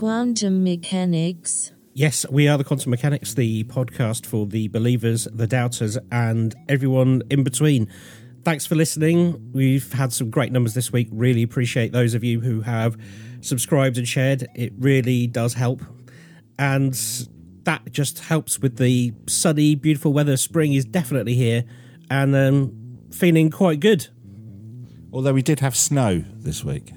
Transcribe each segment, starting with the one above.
the quantum mechanics. Yes, we are the Quantum Mechanics, the podcast for the believers, the doubters, and everyone in between. Thanks for listening. We've had some great numbers this week. Really appreciate those of you who have subscribed and shared. It really does help. And that just helps with the sunny, beautiful weather. Spring is definitely here and um, feeling quite good. Although we did have snow this week.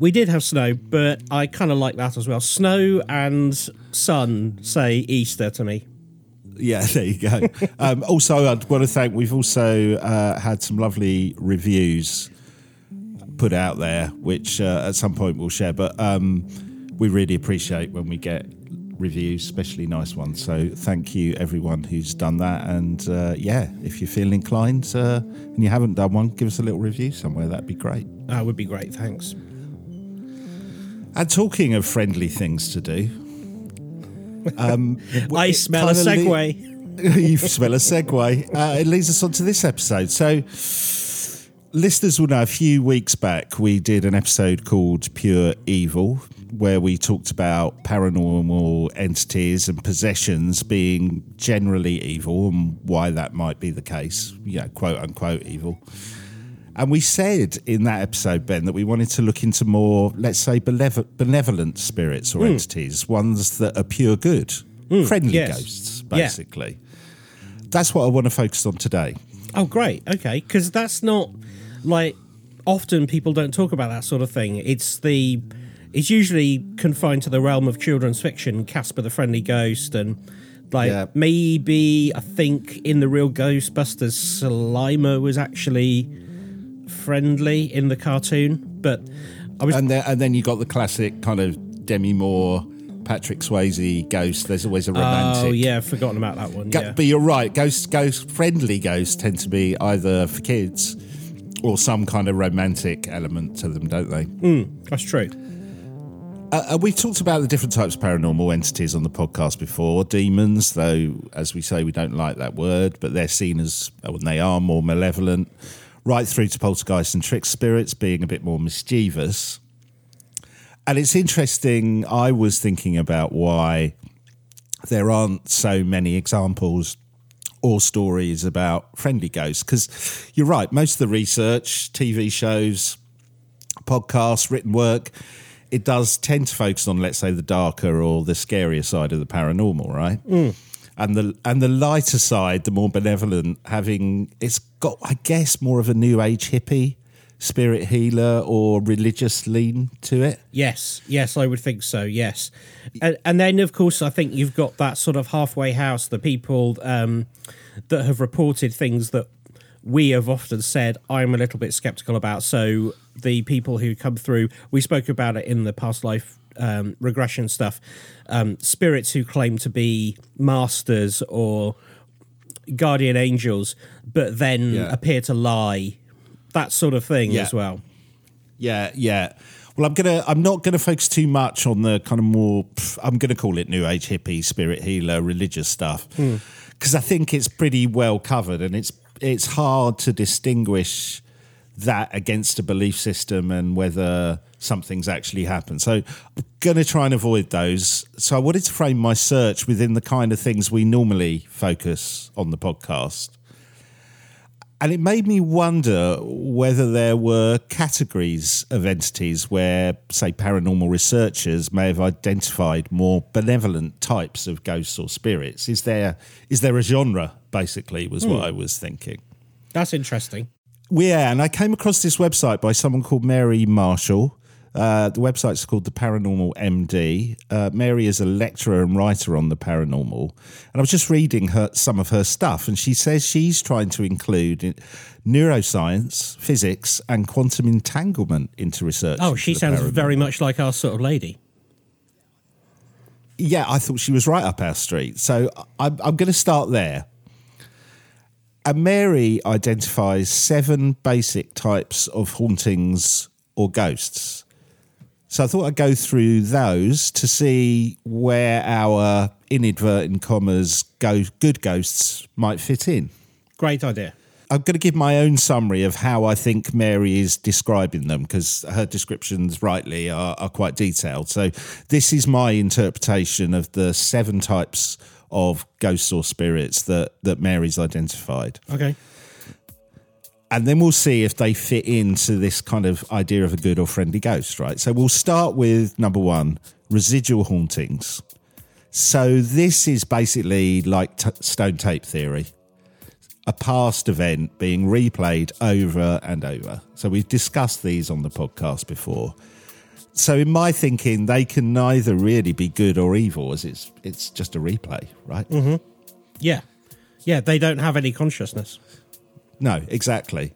We did have snow, but I kind of like that as well. Snow and sun say Easter to me. Yeah, there you go. um, also, I want to thank. We've also uh, had some lovely reviews put out there, which uh, at some point we'll share. But um, we really appreciate when we get reviews, especially nice ones. So thank you everyone who's done that. And uh, yeah, if you feel inclined uh, and you haven't done one, give us a little review somewhere. That'd be great. That would be great. Thanks. And talking of friendly things to do, um, I smell a kinda le- segue. you smell a segue. Uh, it leads us on to this episode. So, listeners will know a few weeks back we did an episode called Pure Evil, where we talked about paranormal entities and possessions being generally evil and why that might be the case, you know, quote unquote evil. And we said in that episode, Ben, that we wanted to look into more, let's say, benevolent spirits or hmm. entities, ones that are pure good, hmm. friendly yes. ghosts, Yeah. basically. That's what I want to focus on today. Oh, great. Okay. Because that's not like often people don't talk about that sort of thing. It's the. It's usually confined to the realm of children's fiction, Casper the Friendly Ghost, and like Yeah. maybe I think in the real Ghostbusters, Slimer was actually friendly in the cartoon, but I was And then, and then you got the classic kind of Demi Moore, Patrick Swayze ghost. There's always a romantic. oh yeah, I've forgotten about that one. Go- Yeah. But you're right. Ghost, ghost, friendly ghosts tend to be either for kids or some kind of romantic element to them, don't they? That's true. Uh, uh, we've talked about the different types of paranormal entities on the podcast before. Demons, though, as we say, we don't like that word, but they're seen as, when they are more malevolent, right through to poltergeists and trick spirits being a bit more mischievous. And it's interesting, I was thinking about why there aren't so many examples or stories about friendly ghosts. Because you're right, most of the research, TV shows, podcasts, written work, it does tend to focus on, let's say, the darker or the scarier side of the paranormal, right? Mm. And the and the lighter side, the more benevolent, having it's got, I guess, more of a new age hippie spirit healer or religious lean to it. Yes, yes, I would think so. Yes, and, and then of course I think you've got that sort of halfway house, the people um, that have reported things that we have often said I'm a little bit skeptical about. So the people who come through, we spoke about it in the past life um, regression stuff. Um, spirits who claim to be masters or guardian angels, but then Yeah. appear to lie. That sort of thing Yeah. as well. Yeah, yeah. Well, I'm gonna. I'm not gonna focus too much on the kind of more. I'm gonna call it new age hippie, spirit healer, religious stuff, because I think it's pretty well covered, and it's it's hard to distinguish that against a belief system and whether something's actually happened. So I'm gonna try and avoid those. So I wanted to frame my search within the kind of things we normally focus on the podcast. And it made me wonder whether there were categories of entities where, say, paranormal researchers may have identified more benevolent types of ghosts or spirits. Is there is there a genre? Basically, was what hmm. I was thinking. That's interesting. Yeah, and I came across this website by someone called Mary Marshall. Uh, the website's called The Paranormal MD. Uh, Mary is a lecturer and writer on the paranormal. And I was just reading her some of her stuff, and she says she's trying to include neuroscience, physics, and quantum entanglement into research. Oh, into she sounds paranormal. very much like our sort of lady. yeah, I thought she was right up our street. So I'm, I'm going to start there. And Mary identifies seven basic types of hauntings or ghosts. So I thought I'd go through those to see where our inadvertent commas go, good ghosts might fit in. Great idea. I'm going to give my own summary of how I think Mary is describing them because her descriptions, rightly, are, are quite detailed. So, this is my interpretation of the seven types of ghosts or spirits that, that Mary's identified. Okay. And then we'll see if they fit into this kind of idea of a good or friendly ghost, right? So, we'll start with number one residual hauntings. So, this is basically like t- stone tape theory a past event being replayed over and over. So we've discussed these on the podcast before. So in my thinking, they can neither really be good or evil, as it's it's just a replay, right? Mm-hmm. Yeah, yeah. They don't have any consciousness. No, exactly.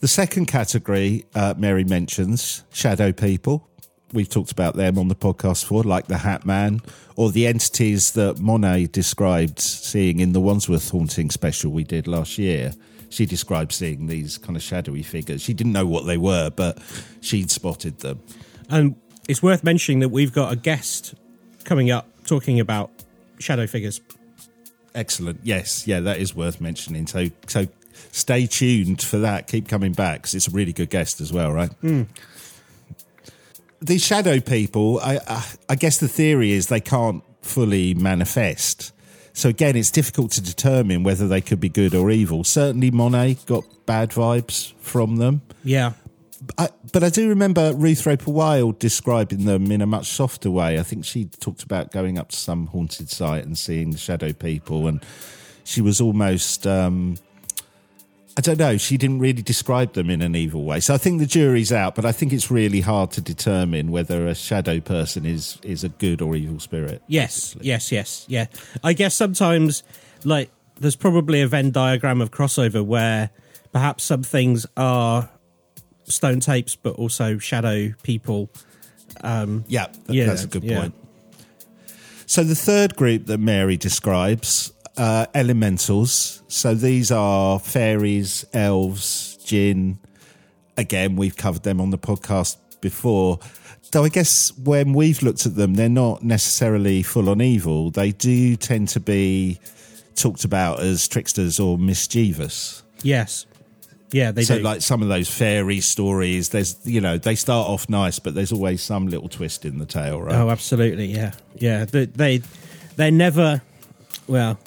The second category uh, Mary mentions shadow people. We've talked about them on the podcast before, like the Hat Man or the entities that Monet described seeing in the Wandsworth Haunting special we did last year. She described seeing these kind of shadowy figures. She didn't know what they were, but she'd spotted them. And it's worth mentioning that we've got a guest coming up talking about shadow figures. Excellent. Yes, yeah, that is worth mentioning. So, so stay tuned for that. Keep coming back because it's a really good guest as well, right? Mm. These shadow people, I, I, I guess the theory is they can't fully manifest. So again, it's difficult to determine whether they could be good or evil. Certainly, Monet got bad vibes from them. Yeah. I, but I do remember Ruth Roper Wylde describing them in a much softer way. I think she talked about going up to some haunted site and seeing the shadow people, and she was almost. Um, I don't know. She didn't really describe them in an evil way. So I think the jury's out, but I think it's really hard to determine whether a shadow person is is a good or evil spirit. Yes, basically. yes, yes, yeah. I guess sometimes, like, there's probably a Venn diagram of crossover where perhaps some things are stone tapes, but also shadow people. Um, yeah, yeah, that's a good yeah. point. So the third group that Mary describes uh, elementals. So these are fairies, elves, jinn. Again, we've covered them on the podcast before. Though I guess when we've looked at them, they're not necessarily full on evil. They do tend to be talked about as tricksters or mischievous. Yes. Yeah, they so do. like some of those fairy stories, there's you know they start off nice, but there's always some little twist in the tale, right? Oh, absolutely, yeah, yeah. They they they're never well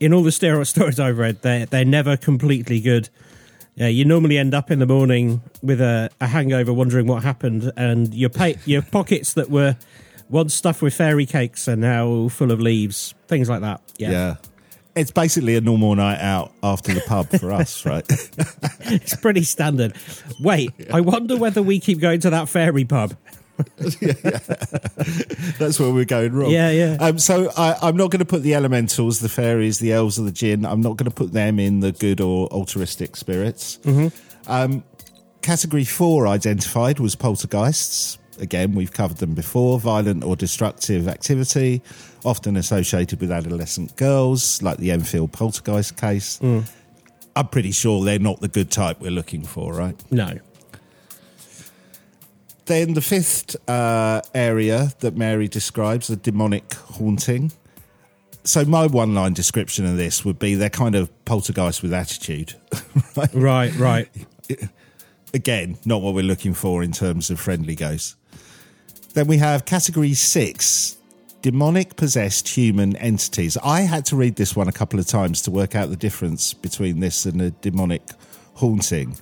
in all the steroid stories I've read, they're they're never completely good. Yeah, you normally end up in the morning with a, a hangover, wondering what happened, and your pay, your pockets that were once stuffed with fairy cakes are now full of leaves, things like that. Yeah. yeah. It's basically a normal night out after the pub for us, right? it's pretty standard. Wait, I wonder whether we keep going to that fairy pub. yeah, yeah. That's where we're going wrong. Yeah, yeah. Um, so I, am not going to put the elementals, the fairies, the elves, or the jinn. I'm not going to put them in the good or altruistic spirits. Mm-hmm. Um, category four identified was poltergeists. Again, we've covered them before. Violent or destructive activity, often associated with adolescent girls, like the Enfield poltergeist case. Mm. I'm pretty sure they're not the good type we're looking for, right? No. Then the fifth uh, area that Mary describes, the demonic haunting. So my one-line description of this would be they're kind of poltergeist with attitude. right? right, right. Again, not what we're looking for in terms of friendly ghosts. Then we have category six, demonic possessed human entities. I had to read this one a couple of times to work out the difference between this and a demonic haunting.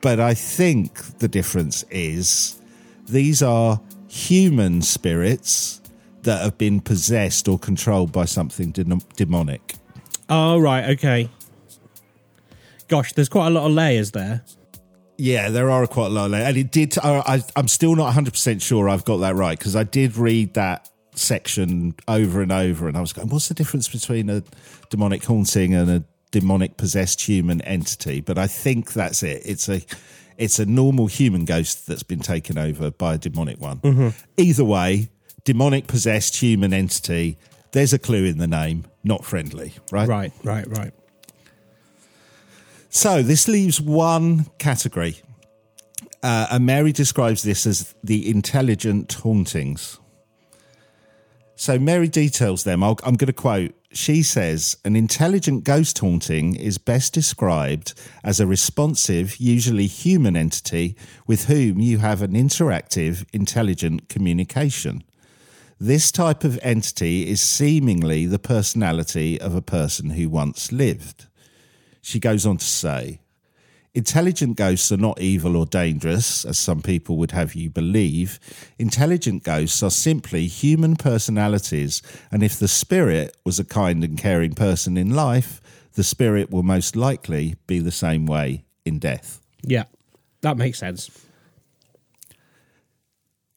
But I think the difference is these are human spirits that have been possessed or controlled by something de- demonic. Oh, right. Okay. Gosh, there's quite a lot of layers there. Yeah, there are quite a lot of. And it did, I, I'm still not 100% sure I've got that right because I did read that section over and over and I was going, what's the difference between a demonic haunting and a demonic possessed human entity? But I think that's it. It's a it's a normal human ghost that's been taken over by a demonic one. Mm-hmm. Either way, demonic possessed human entity, there's a clue in the name, not friendly, right? Right, right, right. So this leaves one category. Uh, and Mary describes this as the intelligent hauntings. So Mary details them. i am going to quote she says an intelligent ghost haunting is best described as a responsive, usually human entity with whom you have an interactive, intelligent communication. This type of entity is seemingly the personality of a person who once lived. She goes on to say, Intelligent ghosts are not evil or dangerous, as some people would have you believe. Intelligent ghosts are simply human personalities, and if the spirit was a kind and caring person in life, the spirit will most likely be the same way in death. Yeah, that makes sense.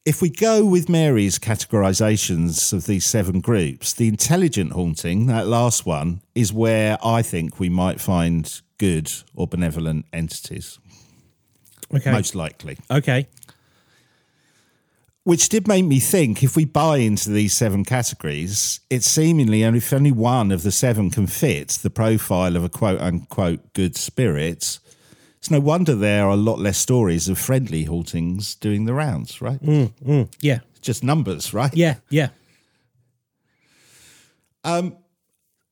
If we go with Mary's categorizations of these seven groups, the intelligent haunting, that last one, is where I think we might find good or benevolent entities, Okay. most likely. Okay. Which did make me think if we buy into these seven categories, it's seemingly only if only one of the seven can fit the profile of a quote unquote good spirit. It's no wonder there are a lot less stories of friendly hauntings doing the rounds, right? Mm, mm. Yeah. Just numbers, right? Yeah. Yeah. Um,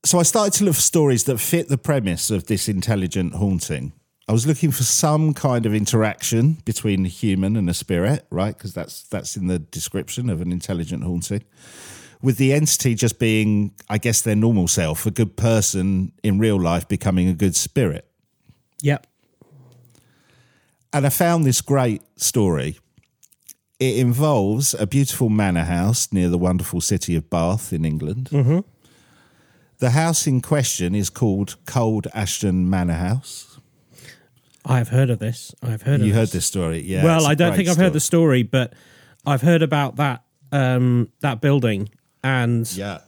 so I started to look for stories that fit the premise of this intelligent haunting. I was looking for some kind of interaction between a human and a spirit, right? Because that's that's in the description of an intelligent haunting. With the entity just being, I guess, their normal self, a good person in real life becoming a good spirit. Yep. And I found this great story. It involves a beautiful manor house near the wonderful city of Bath in England. Mm-hmm. The house in question is called Cold Ashton Manor House. I've heard of this. I've heard of You this. heard this story, yeah? well, I don't think I've heard the story. story, but I've heard about that um, that building, and Yeah,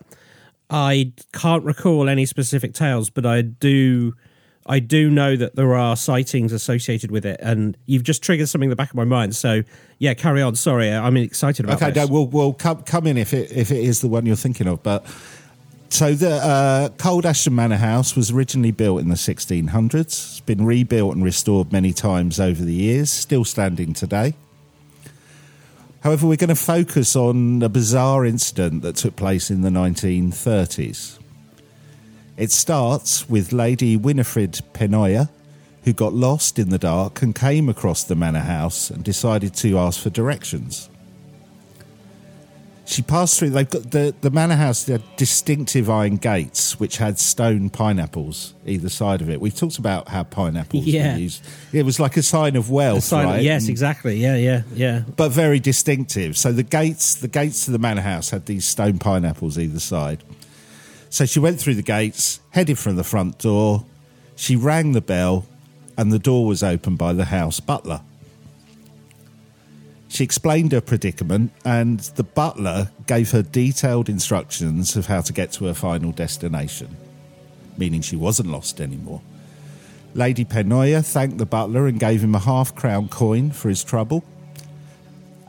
I can't recall any specific tales, but I do. I do know that there are sightings associated with it, and you've just triggered something in the back of my mind. So, yeah, carry on. Sorry, I'm excited about okay. this. No, we'll we'll come come in if it if it is the one you're thinking of. But so the uh, Cold Ashton Manor House was originally built in the 1600s. It's been rebuilt and restored many times over the years, still standing today. However, we're going to focus on a bizarre incident that took place in the 1930s. It starts with Lady Winifred Pennoyer, who got lost in the dark and came across the manor house and decided to ask for directions. She passed through. They've got the the manor house. They had distinctive iron gates, which had stone pineapples either side of it. We talked about how pineapples Yeah. were used. It was like a sign of wealth, silent- right? yes, And- exactly. Yeah, yeah, yeah. but very distinctive. So the gates, the gates to the manor house had these stone pineapples either side. So she went through the gates, headed from the front door. She rang the bell, and the door was opened by the house butler. She explained her predicament, and the butler gave her detailed instructions of how to get to her final destination, meaning she wasn't lost anymore. Lady Pennoyer thanked the butler and gave him a half crown coin for his trouble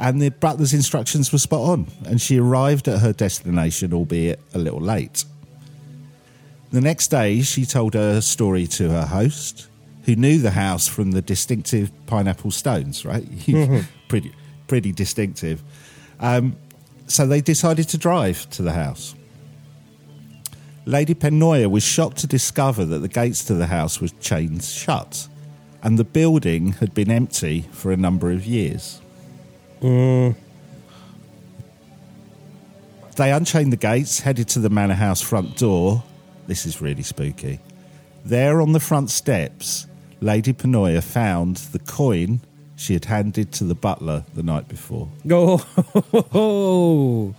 and the butler's instructions were spot on, and she arrived at her destination, albeit a little late. The next day, she told her story to her host, who knew the house from the distinctive pineapple stones, right? pretty, pretty distinctive. Um, so they decided to drive to the house. Lady Pennoyer was shocked to discover that the gates to the house were chained shut, and the building had been empty for a number of years. They unchained the gates, headed to the manor house front door. This is really spooky. There on the front steps, Lady Pennoyer found the coin she had handed to the butler the night before. Oh, oh,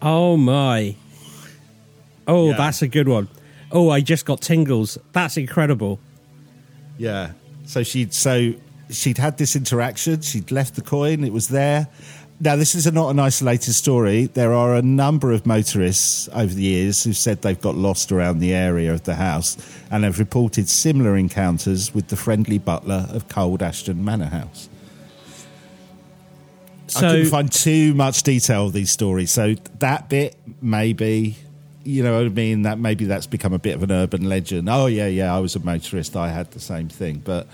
oh my. Oh, Yeah. that's a good one. Oh, I just got tingles. That's incredible. Yeah. So she'd so she'd had this interaction. She'd left the coin. It was there. Now this is a, not an isolated story. There are a number of motorists over the years who've said they've got lost around the area of the house and have reported similar encounters with the friendly butler of Cold Ashton Manor House. I couldn't find too much detail of these stories, so that bit maybe, you know what I mean. That maybe that's become a bit of an urban legend. Oh yeah, yeah, I was a motorist. I had the same thing, but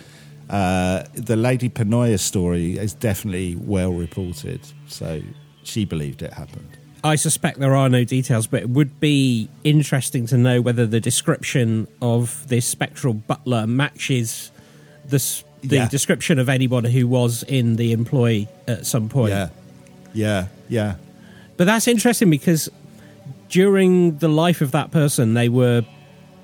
uh, the Lady Pennoyer story is definitely well reported. So she believed it happened. I suspect there are no details, but it would be interesting to know whether the description of this spectral butler matches the the Yeah. description of anybody who was in the employ at some point. Yeah, yeah, yeah. But that's interesting because during the life of that person, they were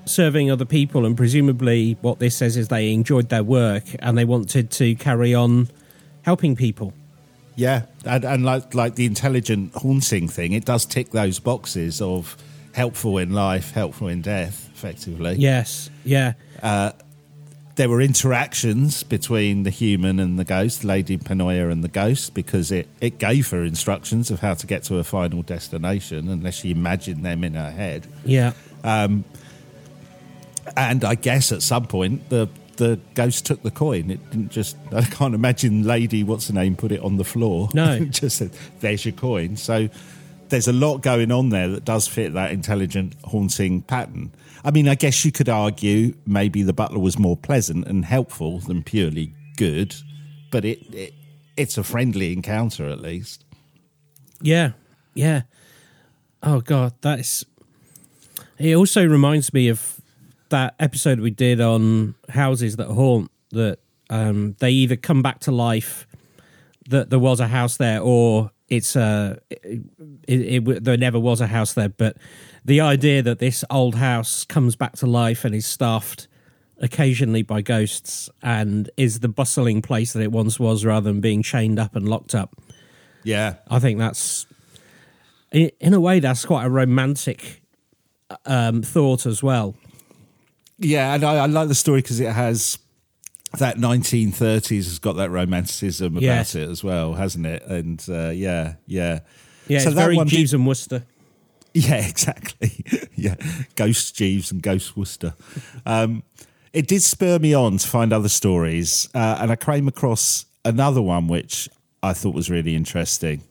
serving other people, and presumably, what this says is they enjoyed their work and they wanted to carry on helping people. Yeah, and, and like like the intelligent haunting thing, it does tick those boxes of helpful in life, helpful in death, effectively. Yes, yeah, uh, There were interactions between the human and the ghost, Lady Pennoyer and the ghost, because it, it gave her instructions of how to get to her final destination, unless she imagined them in her head. yeah, um, And I guess at some point the the ghost took the coin. It didn't just. I can't imagine Lady, what's her name, put it on the floor. No. just said, "There's your coin." So there's a lot going on there that does fit that intelligent haunting pattern. I mean, I guess you could argue maybe the butler was more pleasant and helpful than purely good, but it, it it's a friendly encounter at least. yeah, yeah. Oh god, that's. It also reminds me of that episode we did on houses that haunt. That um, they either come back to life, that there was a house there, or it's a it, it, it, there never was a house there. But the idea that this old house comes back to life and is staffed occasionally by ghosts and is the bustling place that it once was, rather than being chained up and locked up. Yeah, I think that's in in a way that's quite a romantic um, thought as well. Yeah, and I, I like the story because it has that 1930s has got that romanticism about Yes. it as well, hasn't it? And uh, yeah, yeah, Yeah, So it's that very one did- Jeeves and Wooster. yeah, exactly. yeah, Ghost Jeeves and Ghost Wooster. Um, it did spur me on to find other stories, uh, and I came across another one which I thought was really interesting.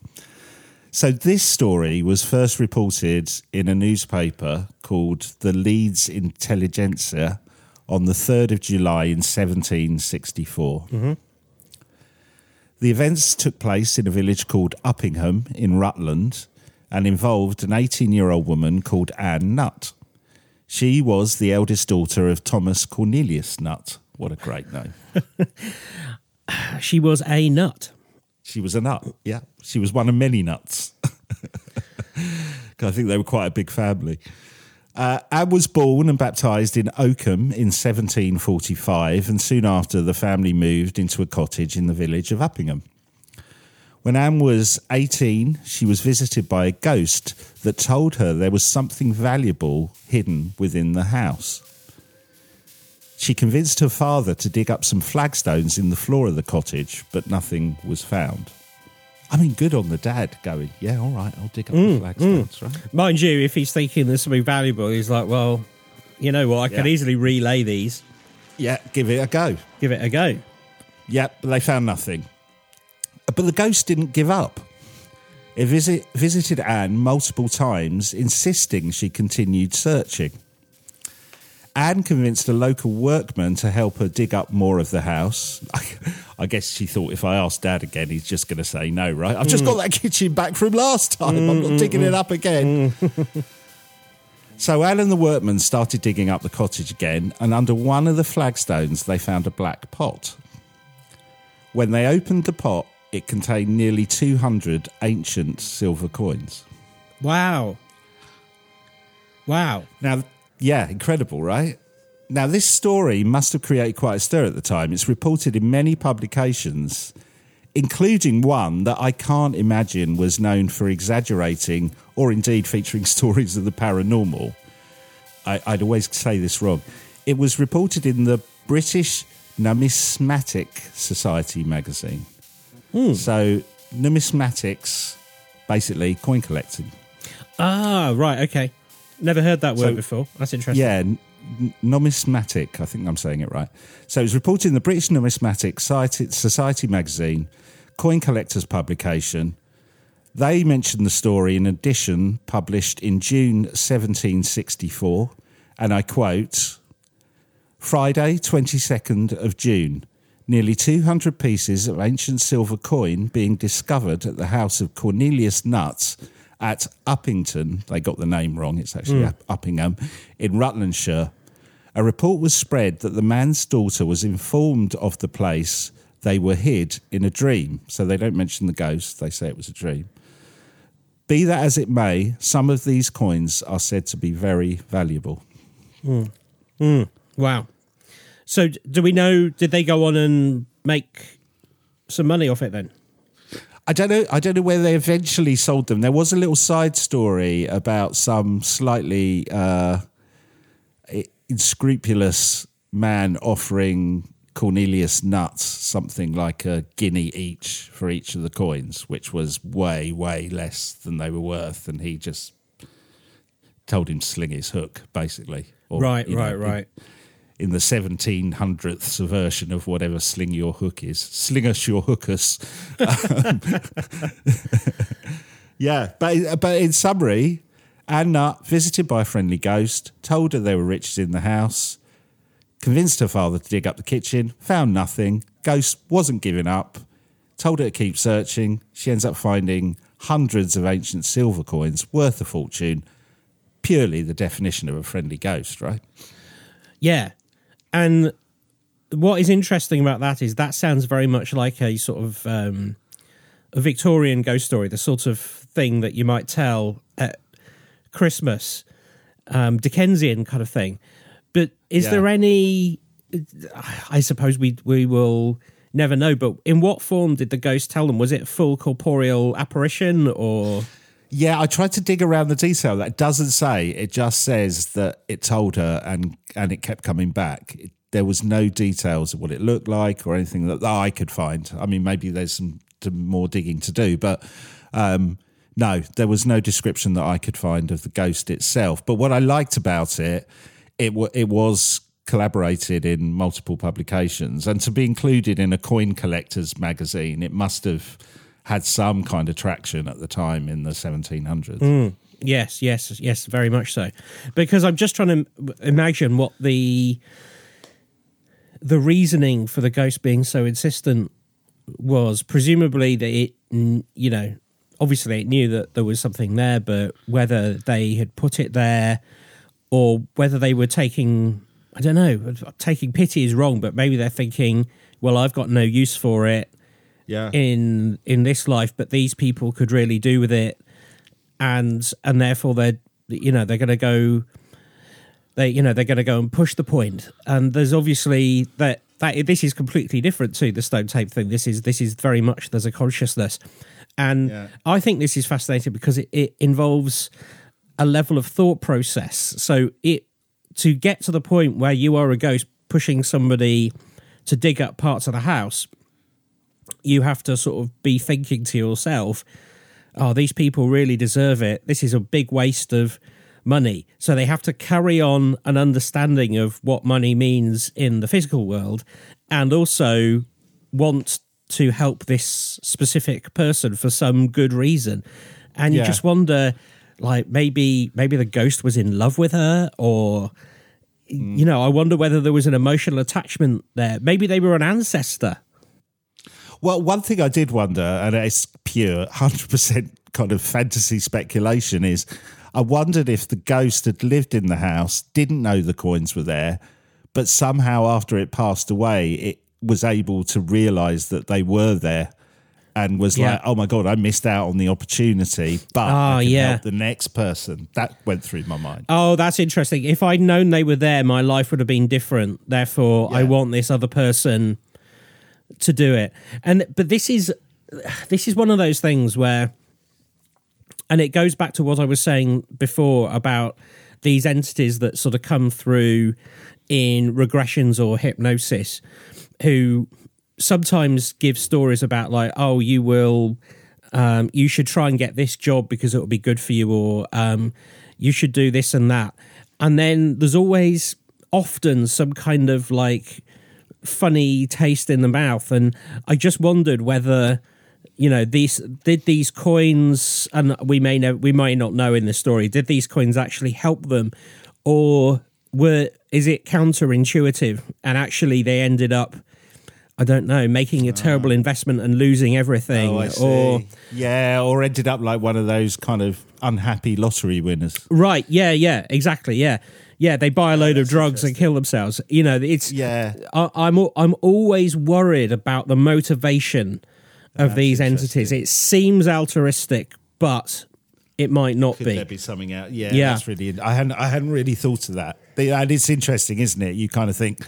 So this story was first reported in a newspaper called the Leeds Intelligencer on the 3rd of July in 1764. Mm-hmm. The events took place in a village called Uppingham in Rutland and involved an 18 year old woman called Anne Nutt. She was the eldest daughter of Thomas Cornelius Nutt. What a great name. She was a nut. She was a nut. Yeah. She was one of many nuts. I think they were quite a big family. Uh, Anne was born and baptised in Oakham in 1745, and soon after, the family moved into a cottage in the village of Uppingham. When Anne was 18, she was visited by a ghost that told her there was something valuable hidden within the house. She convinced her father to dig up some flagstones in the floor of the cottage, but nothing was found. I mean, good on the dad going, yeah, all right, I'll dig up the mm, mm. flagstones, right? Mind you, if he's thinking there's something valuable, he's like, well, you know what? I could Yeah. easily relay these. Yeah, give it a go. Give it a go. Yep, but they found nothing. But the ghost didn't give up. It visit, visited Anne multiple times, insisting she continued searching. Anne convinced a local workman to help her dig up more of the house. I, guess she thought if I ask Dad again, he's just going to say no, right? I've just hmm. got that kitchen back from last time. I'm not hmm, digging hmm, it up again. So Anne and the workman started digging up the cottage again, and under one of the flagstones, they found a black pot. When they opened the pot, it contained nearly 200 ancient silver coins. Wow. Wow. Now, yeah, incredible, right? Now, this story must have created quite a stir at the time. It's reported in many publications, including one that I can't imagine was known for exaggerating or indeed featuring stories of the paranormal. I, I'd always say this wrong. It was reported in the British Numismatic Society magazine. So, numismatics, basically coin collecting. Ah, right. Okay. Never heard that word So- before. That's interesting. Yeah, n- numismatic. I think I'm saying it right. So it was reported in the British Numismatic Society, magazine, coin collectors publication. They mentioned the story in an edition published in June 1764, and I quote: Friday, 22nd of June. Nearly 200 pieces of ancient silver coin being discovered at the house of Cornelius Nutt, at Uppington. They got the name wrong. It's actually hmm. Up- Uppingham in Rutlandshire. A report was spread that the man's daughter was informed of the place they were hid in a dream. So they don't mention the ghost, they say it was a dream. Be that as it may, some of these coins are said to be very valuable. Hmm. Hmm. Wow. So do we know? Did they go on and make some money off it then? I don't know. I don't know where they eventually sold them. There was a little side story about some slightly uh, unscrupulous man offering Cornelius nuts something like a guinea each for each of the coins, which was way, way less than they were worth, and he just told him to sling his hook, basically. Or, Right, you know, right, right. In the 1700th version of whatever sling your hook is. Sling us your hookers. Um, yeah, but, but in summary, Anne Nutt, visited by a friendly ghost, told her there were riches in the house, convinced her father to dig up the kitchen, found nothing, ghost wasn't giving up, told her to keep searching. She ends up finding hundreds of ancient silver coins worth a fortune. Purely the definition of a friendly ghost, right? Yeah. And what is interesting about that is that sounds very much like a sort of um, a Victorian ghost story, the sort of thing that you might tell at Christmas, um, Dickensian kind of thing. But is Yeah. there any? I suppose we we will never know. But in what form did the ghost tell them? Was it a full corporeal apparition or? Yeah, I tried to dig around the detail. That doesn't say. It just says that it told her, and and it kept coming back. It, there was no details of what it looked like or anything that, that I could find. I mean, maybe there's some, some more digging to do, but um, no, there was no description that I could find of the ghost itself. But what I liked about it, it wa it was collaborated in multiple publications, and to be included in a coin collectors magazine, it must have had some kind of traction at the time in the 1700s. Yes, yes, yes, very much so. Because I'm just trying to imagine what the the reasoning for the ghost being so insistent was. Presumably that it, mm, you know, obviously it knew that there was something there, but whether they had put it there or whether they were taking, I don't know, taking pity is wrong, but maybe they're thinking, well, I've got no use for it Yeah. in in this life, but these people could really do with it, and and therefore they're you know they're going to go they you know they're going to go and push the point, and there's obviously that that this is completely different to the stone tape thing. This is this is very much there's a consciousness, and Yeah. I think this is fascinating because it, it involves a level of thought process. So it to get to the point where you are a ghost pushing somebody to dig up parts of the house you have to sort of be thinking to yourself, oh, these people really deserve it. This is a big waste of money. So they have to carry on an understanding of what money means in the physical world and also want to help this specific person for some good reason. And you Yeah. just wonder like maybe maybe the ghost was in love with her or mm. you know, I wonder whether there was an emotional attachment there. Maybe they were an ancestor. Well, one thing I did wonder, and it's pure 100% kind of fantasy speculation, is I wondered if the ghost had lived in the house, didn't know the coins were there, but somehow after it passed away, it was able to realize that they were there and was Yeah. like, oh my God, I missed out on the opportunity, but Ah, I can yeah. help the next person. That went through my mind. Oh, that's interesting. If I'd known they were there, my life would have been different. Therefore, I want this other person to do it. And but this is this is one of those things where and it goes back to what I was saying before about these entities that sort of come through in regressions or hypnosis who sometimes give stories about like oh you will um, you should try and get this job because it will be good for you or um, you should do this and that and then there's always often some kind of like funny taste in the mouth and i just wondered whether you know these did these coins and we may know we might not know in the story did these coins actually help them? Or were is it counterintuitive? And actually they ended up I don't know, making a ah. terrible investment and losing everything, Oh, or yeah, or ended up like one of those kind of unhappy lottery winners. right, yeah, yeah, exactly, yeah, yeah. They buy a load of drugs and kill themselves. You know, it's Yeah. I, I'm I'm always worried about the motivation of these entities. It seems altruistic, but it might not Could be. there be something out? Yeah, Yeah. that's really. I hadn't. I hadn't really thought of that. And it's interesting, isn't it? You kind of think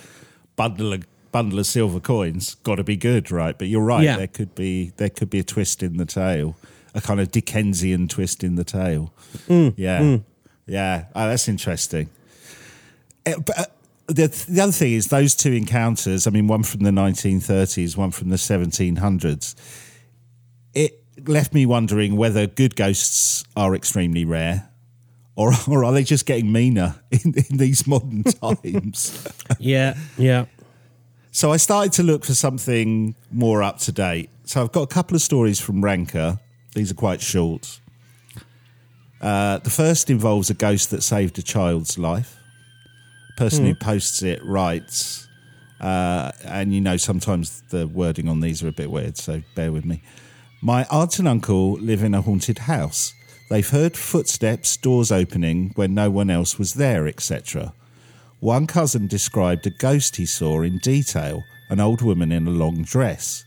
bundle of bundle of silver coins got to be good, right? But you're right. Yeah. There could be there could be a twist in the tail, a kind of Dickensian twist in the tail. Mm, yeah, yeah. Oh, that's interesting. Uh, but, uh, the, the other thing is those two encounters. I mean, one from the 1930s, one from the 1700s. It left me wondering whether good ghosts are extremely rare, or or are they just getting meaner in, in these modern times? Yeah, yeah. So I started to look for something more up to date. So I've got a couple of stories from Ranker. These are quite short. Uh, the first involves a ghost that saved a child's life. Person who posts it writes, uh, and you know sometimes the wording on these are a bit weird, so bear with me. My aunt and uncle live in a haunted house. They've heard footsteps, doors opening when no one else was there, etc. One cousin described a ghost he saw in detail an old woman in a long dress.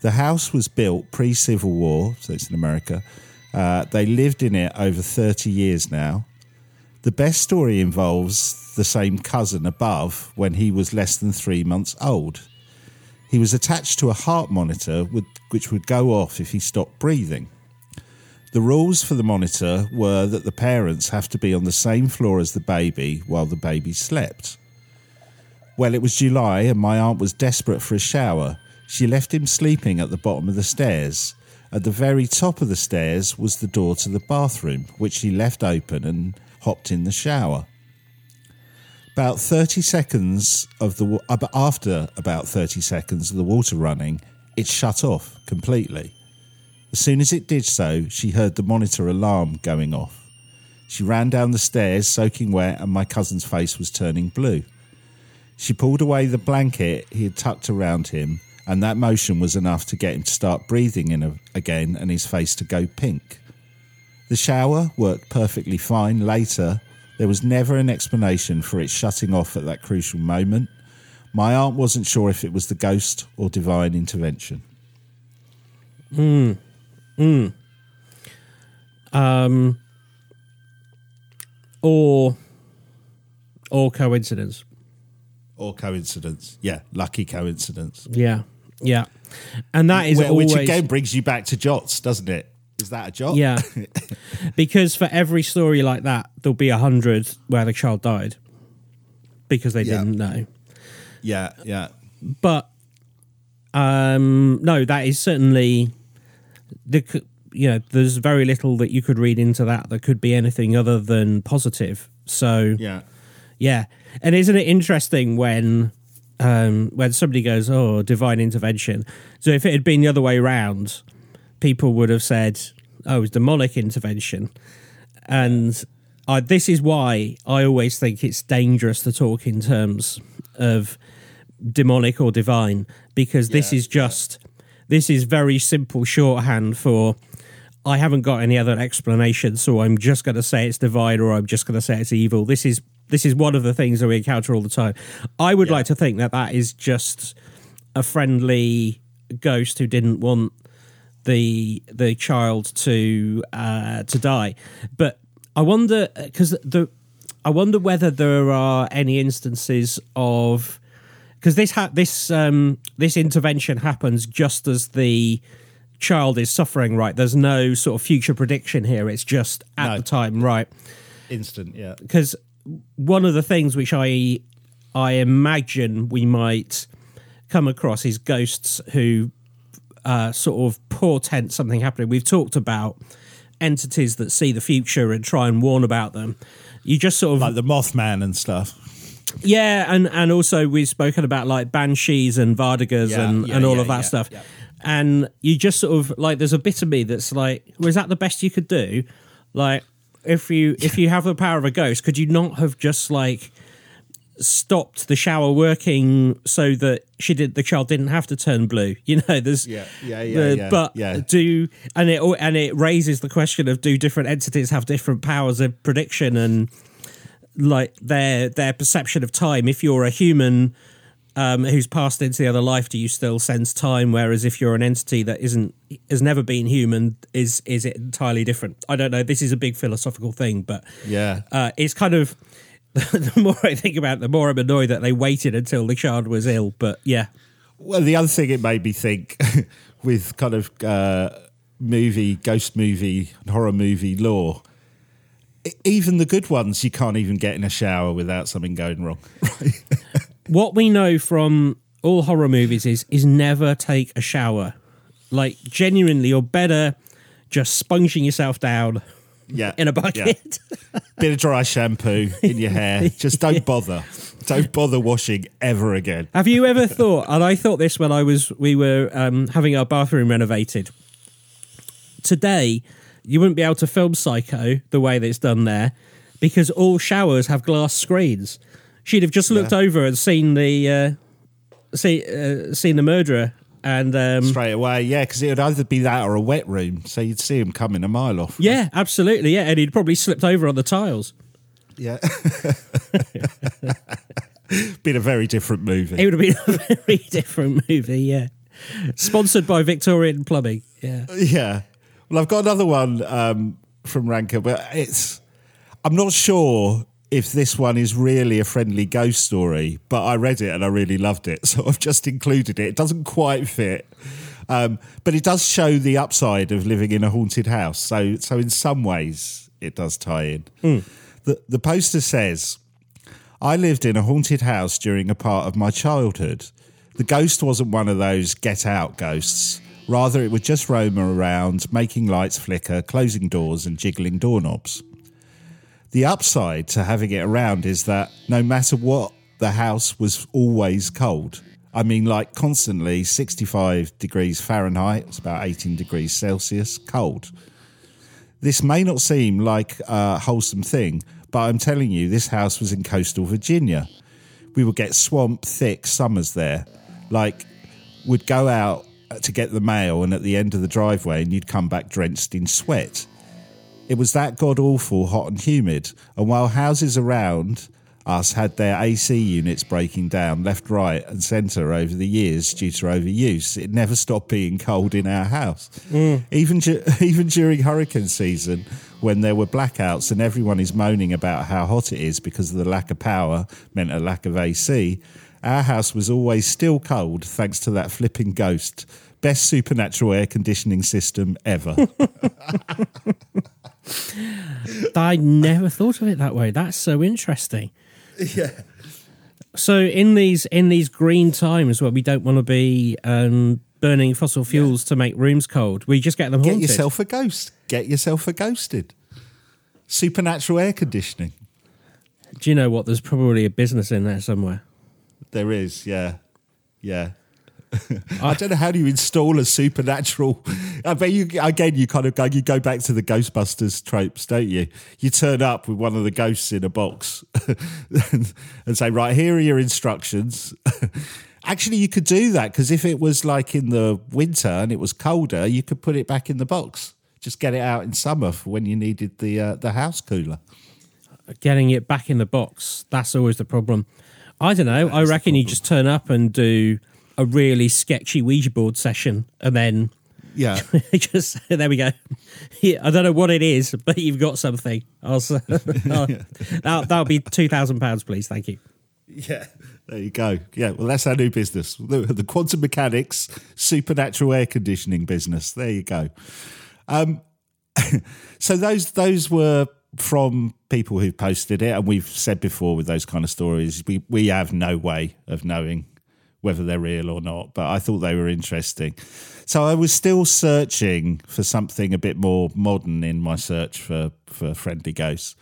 The house was built pre Civil War, so it's in America. Uh, they lived in it over 30 years now. The best story involves the same cousin above when he was less than three months old. He was attached to a heart monitor with, which would go off if he stopped breathing. The rules for the monitor were that the parents have to be on the same floor as the baby while the baby slept. Well, it was July and my aunt was desperate for a shower. She left him sleeping at the bottom of the stairs. At the very top of the stairs was the door to the bathroom, which she left open and hopped in the shower. About 30 seconds of the uh, after about 30 seconds of the water running, it shut off completely. As soon as it did so, she heard the monitor alarm going off. She ran down the stairs, soaking wet, and my cousin's face was turning blue. She pulled away the blanket he had tucked around him, and that motion was enough to get him to start breathing in a, again and his face to go pink. The shower worked perfectly fine later. There was never an explanation for it shutting off at that crucial moment. My aunt wasn't sure if it was the ghost or divine intervention. Hmm. Hmm. Um. Or or coincidence. Or coincidence. Yeah, lucky coincidence. Yeah, yeah. And that is Where- always Which again brings you back to JOTTs, doesn't it? Is that a job? yeah. because for every story like that, there'll be a hundred where the child died because they Yeah. didn't know. Yeah, yeah. But um, no, that is certainly the you know there's very little that you could read into that that could be anything other than positive. So Yeah. Yeah, and isn't it interesting when um, when somebody goes, "Oh, divine intervention"? So if it had been the other way around, people would have said, "Oh, it's demonic intervention," and I, this is why I always think it's dangerous to talk in terms of demonic or divine because this is just this is very simple shorthand for I haven't got any other explanation, so I'm just going to say it's divine or I'm just going to say it's evil. This is this is one of the things that we encounter all the time. I would like to think that that is just a friendly ghost who didn't want the the child to uh, to die, but I wonder because the I wonder whether there are any instances of because this ha- this um, this intervention happens just as the child is suffering. Right, there's no sort of future prediction here. It's just at No. the time, right? Instant, yeah. Because one of the things which I I imagine we might come across is ghosts who uh, sort of portent something happening. We've talked about entities that see the future and try and warn about them. You just sort of Like the Mothman and stuff. yeah, and and also we've spoken about like banshees and vardøgers Yeah, and yeah, and all yeah, of that stuff. And you just sort of like there's a bit of me that's like, was that the best you could do? Like if you if you have the power of a ghost, could you not have just like stopped the shower working so that she did the child didn't have to turn blue. You know, there's Yeah, yeah, yeah, yeah, but yeah. do and it and it raises the question of do different entities have different powers of prediction and like their their perception of time. If you're a human um, who's passed into the other life, do you still sense time? Whereas if you're an entity that isn't has never been human, is is it entirely different? I don't know. This is a big philosophical thing, but Yeah. uh, it's kind of the more I think about it, the more I'm annoyed that they waited until the child was ill. But yeah, Well, the other thing it made me think with kind of uh, movie, ghost movie, horror movie lore, even the good ones you can't even get in a shower without something going wrong. what we know from all horror movies is is never take a shower. Like genuinely, you're better just sponging yourself down Yeah. in a Yeah. bucket. Bit of dry shampoo in your hair. Just don't bother. Don't bother washing ever again. Have you ever thought? And I thought this when I was we were um, having our bathroom renovated. Today, you wouldn't be able to film Psycho the way that it's done there because all showers have glass screens. She'd have just looked Yeah. over and seen the uh, see uh, seen the murderer, and um, Straight away, yeah, because it would either be that or a wet room, so you'd see him coming a mile off. yeah, absolutely, yeah, and he'd probably slipped over on the tiles. Yeah. Been a very different movie. It would have been a very different movie, yeah. Sponsored by Victorian Plumbing, yeah. Yeah. Well, I've got another one um, from Ranker, but it's. I'm not sure if this one is really a friendly ghost story, but I read it and I really loved it, so I've just included it. It doesn't quite fit, um, but it does show the upside of living in a haunted house. So, so in some ways, it does tie in. The the poster says. I lived in a haunted house during a part of my childhood. The ghost wasn't one of those get out ghosts. Rather, it would just roam around, making lights flicker, closing doors, and jiggling doorknobs. The upside to having it around is that no matter what, the house was always cold. I mean, like constantly 65 degrees Fahrenheit, it's about 18 degrees Celsius, cold. This may not seem like a wholesome thing, but I'm telling you, this house was in coastal Virginia. We would get swamp thick summers there. Like, would go out to get the mail, and at the end of the driveway, and you'd come back drenched in sweat. It was that god awful hot and humid. And while houses around us had their AC units breaking down left, right, and centre over the years due to overuse, it never stopped being cold in our house. Mm. Even du- even during hurricane season, when there were blackouts and everyone is moaning about how hot it is because of the lack of power meant a lack of AC, our house was always still cold thanks to that flipping ghost. Best supernatural air conditioning system ever. I never thought of it that way. That's so interesting. Yeah. So in these in these green times where we don't want to be um, burning fossil fuels to make rooms cold, we just get them Get yourself a ghost. Get yourself a ghosted. Supernatural air conditioning. Do you know what? There's probably a business in there somewhere. There is, yeah. Yeah. I don't know how do you install a supernatural. I bet you again. You kind of go. You go back to the Ghostbusters tropes, don't you? You turn up with one of the ghosts in a box and, and say, "Right, here are your instructions." Actually, you could do that because if it was like in the winter and it was colder, you could put it back in the box. Just get it out in summer for when you needed the uh, the house cooler. Getting it back in the box, that's always the problem. I don't know. I reckon you just turn up and do a really sketchy Ouija board session and then Yeah. just there we go. Yeah, I don't know what it is, but you've got something. I'll, I'll, that'll, that'll be two thousand pounds, please. Thank you. Yeah, there you go. Yeah, well, that's our new business the, the quantum mechanics supernatural air conditioning business. There you go. Um, so those those were from people who posted it, and we've said before with those kind of stories, we we have no way of knowing whether they're real or not. But I thought they were interesting. So I was still searching for something a bit more modern in my search for for friendly ghosts.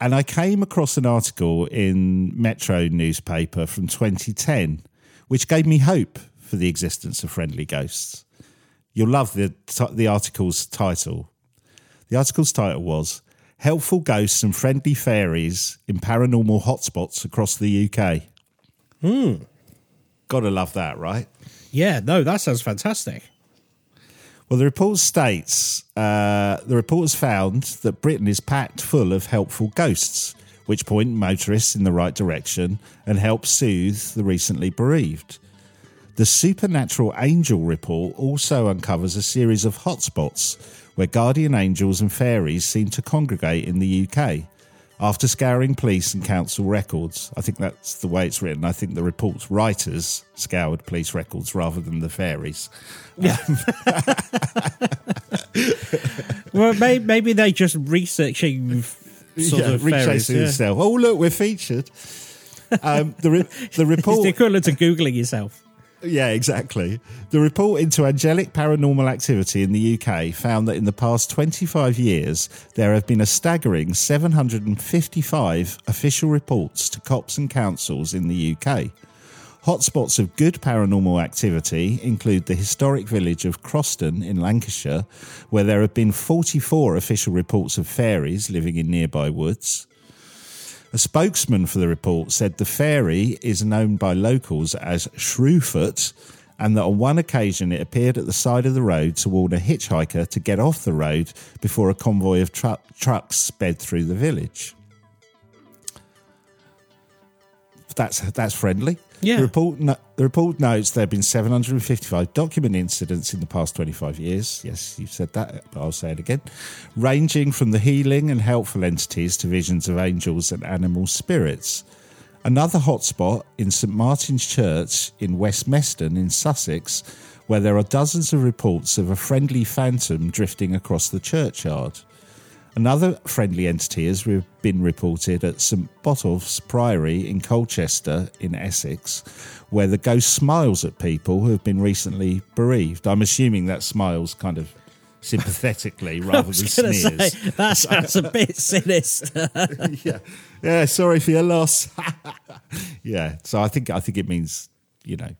And I came across an article in Metro newspaper from 2010, which gave me hope for the existence of friendly ghosts. You'll love the, the article's title. The article's title was helpful ghosts and friendly fairies in paranormal hotspots across the UK. Hmm. Gotta love that, right? Yeah, no, that sounds fantastic. Well, the report states uh, the report has found that Britain is packed full of helpful ghosts, which point motorists in the right direction and help soothe the recently bereaved. The Supernatural Angel report also uncovers a series of hotspots where guardian angels and fairies seem to congregate in the UK. After scouring police and council records, I think that's the way it's written. I think the report's writers scoured police records rather than the fairies. Yeah. Well, maybe, maybe they just researching sort Yeah, of fairies. Yeah. himself. Oh, look, we're featured. Um, the, re- the It's the report equivalent of googling yourself. Yeah, exactly. The report into angelic paranormal activity in the UK found that in the past 25 years, there have been a staggering 755 official reports to cops and councils in the UK. Hotspots of good paranormal activity include the historic village of Croston in Lancashire, where there have been 44 official reports of fairies living in nearby woods. A spokesman for the report said the fairy is known by locals as Shrewfoot and that on one occasion it appeared at the side of the road to warn a hitchhiker to get off the road before a convoy of tru- trucks sped through the village. That's that's friendly. Yeah. The report the report notes there have been 755 document incidents in the past 25 years. Yes, you've said that, but I'll say it again. Ranging from the healing and helpful entities to visions of angels and animal spirits. Another hotspot in St Martin's Church in Westmeston in Sussex, where there are dozens of reports of a friendly phantom drifting across the churchyard. Another friendly entity has been reported at St Botolph's Priory in Colchester in Essex, where the ghost smiles at people who have been recently bereaved. I'm assuming that smiles kind of sympathetically rather than sneers. say that sounds a bit sinister. yeah, yeah. Sorry for your loss. yeah. So I think I think it means you know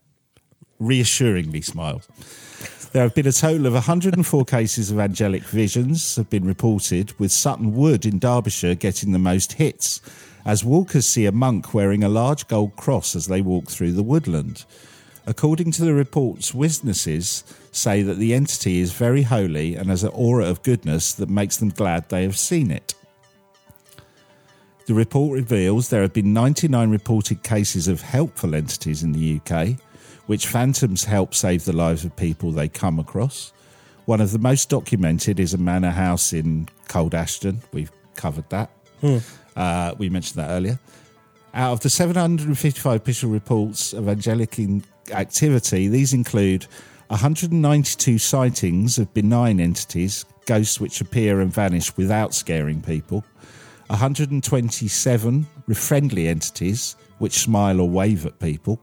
reassuringly smiles. There have been a total of 104 cases of angelic visions have been reported, with Sutton Wood in Derbyshire getting the most hits, as walkers see a monk wearing a large gold cross as they walk through the woodland. According to the reports, witnesses say that the entity is very holy and has an aura of goodness that makes them glad they have seen it. The report reveals there have been 99 reported cases of helpful entities in the UK, which phantoms help save the lives of people they come across. One of the most documented is a manor house in Cold Ashton. We've covered that. Uh, we mentioned that earlier. Out of the 755 official reports of angelic activity, these include 192 sightings of benign entities, ghosts which appear and vanish without scaring people, 127 friendly entities which smile or wave at people,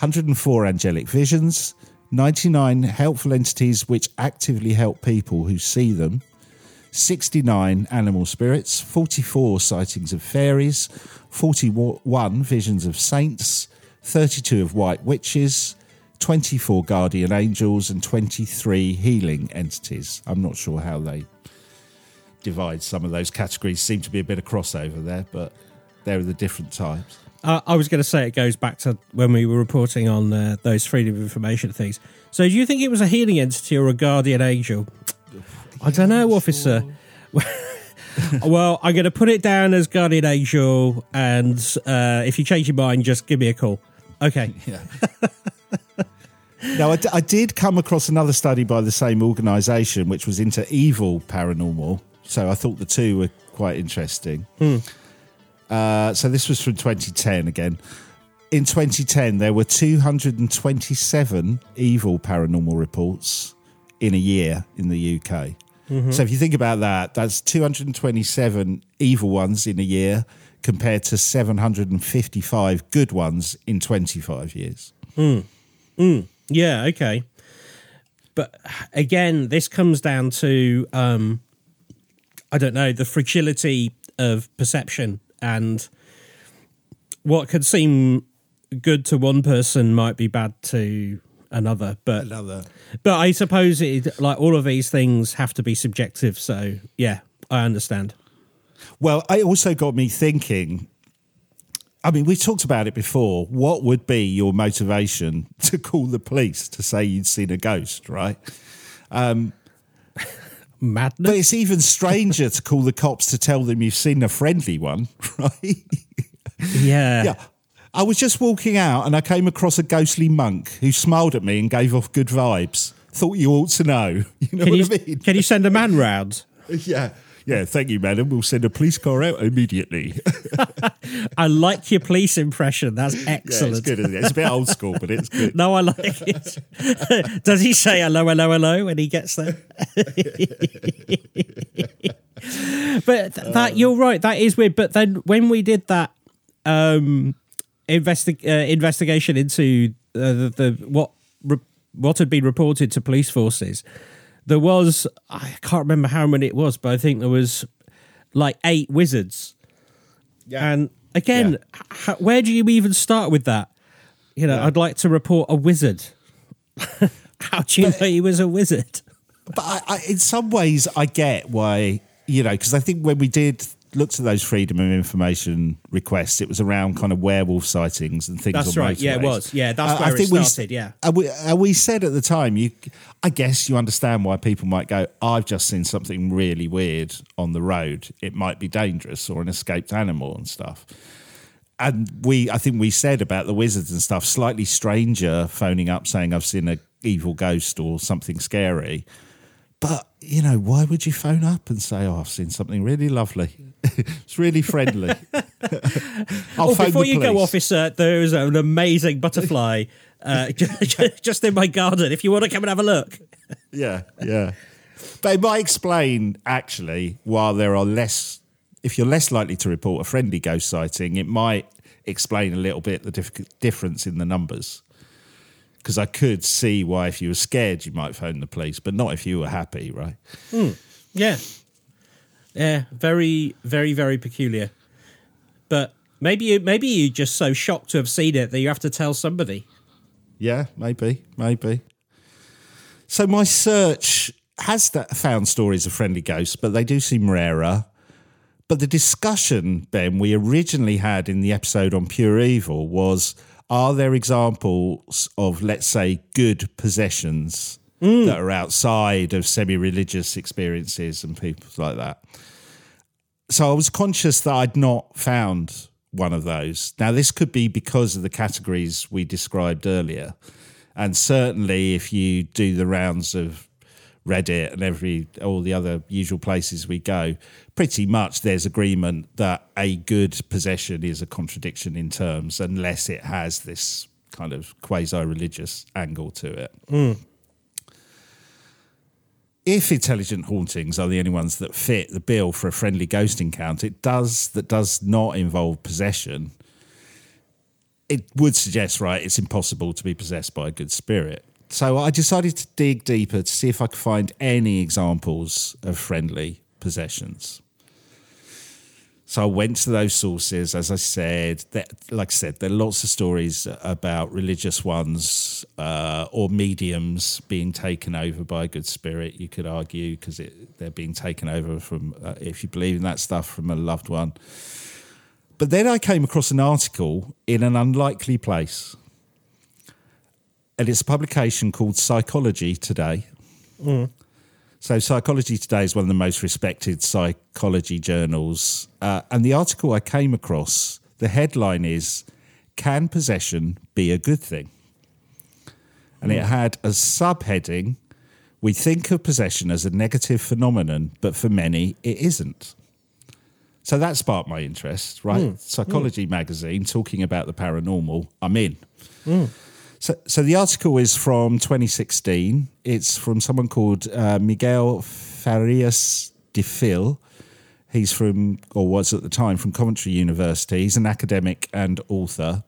104 angelic visions, 99 helpful entities which actively help people who see them, 69 animal spirits, 44 sightings of fairies, 41 visions of saints, 32 of white witches, 24 guardian angels, and 23 healing entities. I'm not sure how they divide some of those categories. Seem to be a bit of crossover there, but there are the different types. Uh, I was going to say it goes back to when we were reporting on uh, those freedom of information things. So, do you think it was a healing entity or a guardian angel? I don't know, officer. well, I'm going to put it down as guardian angel, and uh, if you change your mind, just give me a call. Okay. Now, I, d- I did come across another study by the same organisation, which was into evil paranormal. So I thought the two were quite interesting. Uh, so this was from 2010 again. In 2010, there were 227 evil paranormal reports in a year in the UK. So if you think about that, that's 227 evil ones in a year compared to 755 good ones in 25 years. Yeah, okay. But again, this comes down to um I don't know, the fragility of perception and what could seem good to one person might be bad to another. But Another. but I suppose it like all of these things have to be subjective, so yeah, I understand. Well, it also got me thinking. I mean, we've talked about it before. What would be your motivation to call the police to say you'd seen a ghost, right? Um, Madness. But it's even stranger to call the cops to tell them you've seen a friendly one, right? yeah. Yeah. I was just walking out and I came across a ghostly monk who smiled at me and gave off good vibes. Thought you ought to know. You know Can what you, I mean? can you send a man round? Yeah. Yeah, thank you, madam. We'll send a police car out immediately. I like your police impression. That's yeah, excellent. it's good, isn't it? It's a bit old school, but it's good. No, I like it. Does he say hello, hello, hello when he gets there? but th- that you're right. That is weird. But then when we did that um, investi- uh, investigation into uh, the, the what re- what had been reported to police forces, there was I can't remember how many it was, but I think there was like eight wizards. Yeah. And again, Yeah. h- where do you even start with that? You know, Yeah. I'd like to report a wizard. How do you know he was a wizard? But I, I, in some ways, I get why, you know, because I think when we did looked at those freedom of information requests, it was around kind of werewolf sightings and things. That's on right. Yeah, it was. Yeah, that's Uh, where it we- started, yeah. and we, and we said at the time, you, I guess you understand why people might go. I've just seen something really weird on the road. It might be dangerous or an escaped animal and stuff. And we, I think we said about the wizards and stuff, slightly stranger phoning up saying I've seen a evil ghost or something scary. But you know, why would you phone up and say, "Oh, I've seen something really lovely"? it's really friendly. I'll Oh, phone before you go, officer, there is an amazing butterfly uh, just in my garden. If you want to come and have a look. Yeah, yeah. But it might explain actually why there are less. If you're less likely to report a friendly ghost sighting, it might explain a little bit the dif- difference in the numbers. Because I could see why, if you were scared, you might phone the police, but not if you were happy, right? Hmm. Yeah. Yeah, very, very, very peculiar. But maybe you, maybe you're just so shocked to have seen it that you have to tell somebody. Yeah, maybe, maybe. So my search has that found stories of friendly ghosts, but they do seem rarer. But the discussion, Ben, we originally had in the episode on pure evil was: Are there examples of, let's say, good possessions mm. that are outside of semi-religious experiences and people like that? So I was conscious that I'd not found one of those. Now, this could be because of the categories we described earlier. And certainly, if you do the rounds of Reddit and every all the other usual places we go, pretty much there's agreement that a good possession is a contradiction in terms, unless it has this kind of quasi-religious angle to it hmm. if intelligent hauntings are the only ones that fit the bill for a friendly ghost encounter, it does that does not involve possession. It would suggest, right, it's impossible to be possessed by a good spirit. So I decided to dig deeper to see if I could find any examples of friendly possessions. So I went to those sources, as I said. That, like I said, there are lots of stories about religious ones uh, or mediums being taken over by a good spirit. You could argue because they're being taken over from, uh, if you believe in that stuff, from a loved one. But then I came across an article in an unlikely place, and it's a publication called Psychology Today. Mm. So, Psychology Today is one of the most respected psychology journals. Uh, and the article I came across, the headline is Can Possession Be a Good Thing? And it mm. had a subheading We think of possession as a negative phenomenon, but for many, it isn't. So that sparked my interest, right? Mm. Psychology magazine talking about the paranormal. I'm in. So, so the article is from 2016. It's from someone called uh, Miguel Farias DPhil. He's from, or was at the time, from Coventry University. He's an academic and author.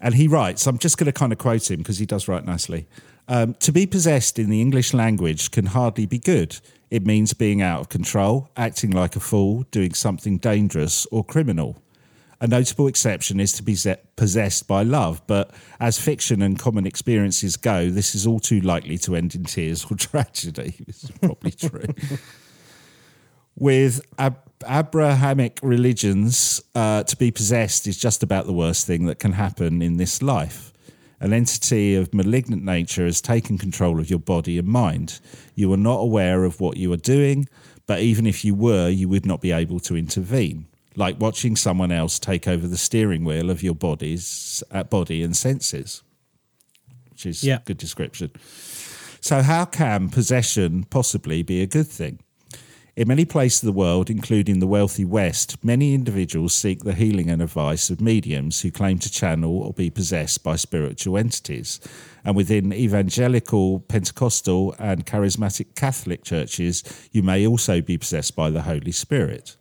And he writes, I'm just going to kind of quote him because he does write nicely. Um, to be possessed in the English language can hardly be good. It means being out of control, acting like a fool, doing something dangerous or criminal. A notable exception is to be possessed by love, but as fiction and common experiences go, this is all too likely to end in tears or tragedy. This is probably true. With Ab- Abrahamic religions, uh, to be possessed is just about the worst thing that can happen in this life. An entity of malignant nature has taken control of your body and mind. You are not aware of what you are doing, but even if you were, you would not be able to intervene. Like watching someone else take over the steering wheel of your body's uh, body and senses, which is Yeah. a good description. So, how can possession possibly be a good thing? In many places of the world, including the wealthy West, many individuals seek the healing and advice of mediums who claim to channel or be possessed by spiritual entities. And within evangelical, Pentecostal, and charismatic Catholic churches, you may also be possessed by the Holy Spirit.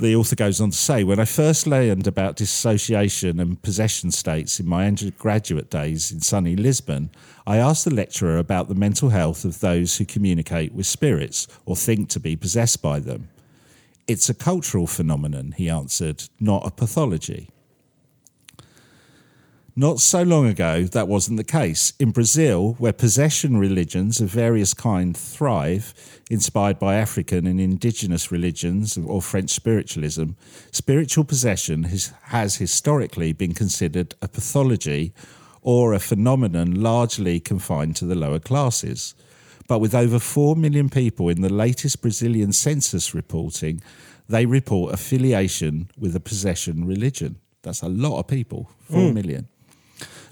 The author goes on to say, when I first learned about dissociation and possession states in my undergraduate days in sunny Lisbon, I asked the lecturer about the mental health of those who communicate with spirits or think to be possessed by them. It's a cultural phenomenon, he answered, not a pathology. Not so long ago, that wasn't the case. In Brazil, where possession religions of various kinds thrive, inspired by African and indigenous religions or French spiritualism, spiritual possession has, has historically been considered a pathology or a phenomenon largely confined to the lower classes. But with over 4 million people in the latest Brazilian census reporting, they report affiliation with a possession religion. That's a lot of people, four hmm. million.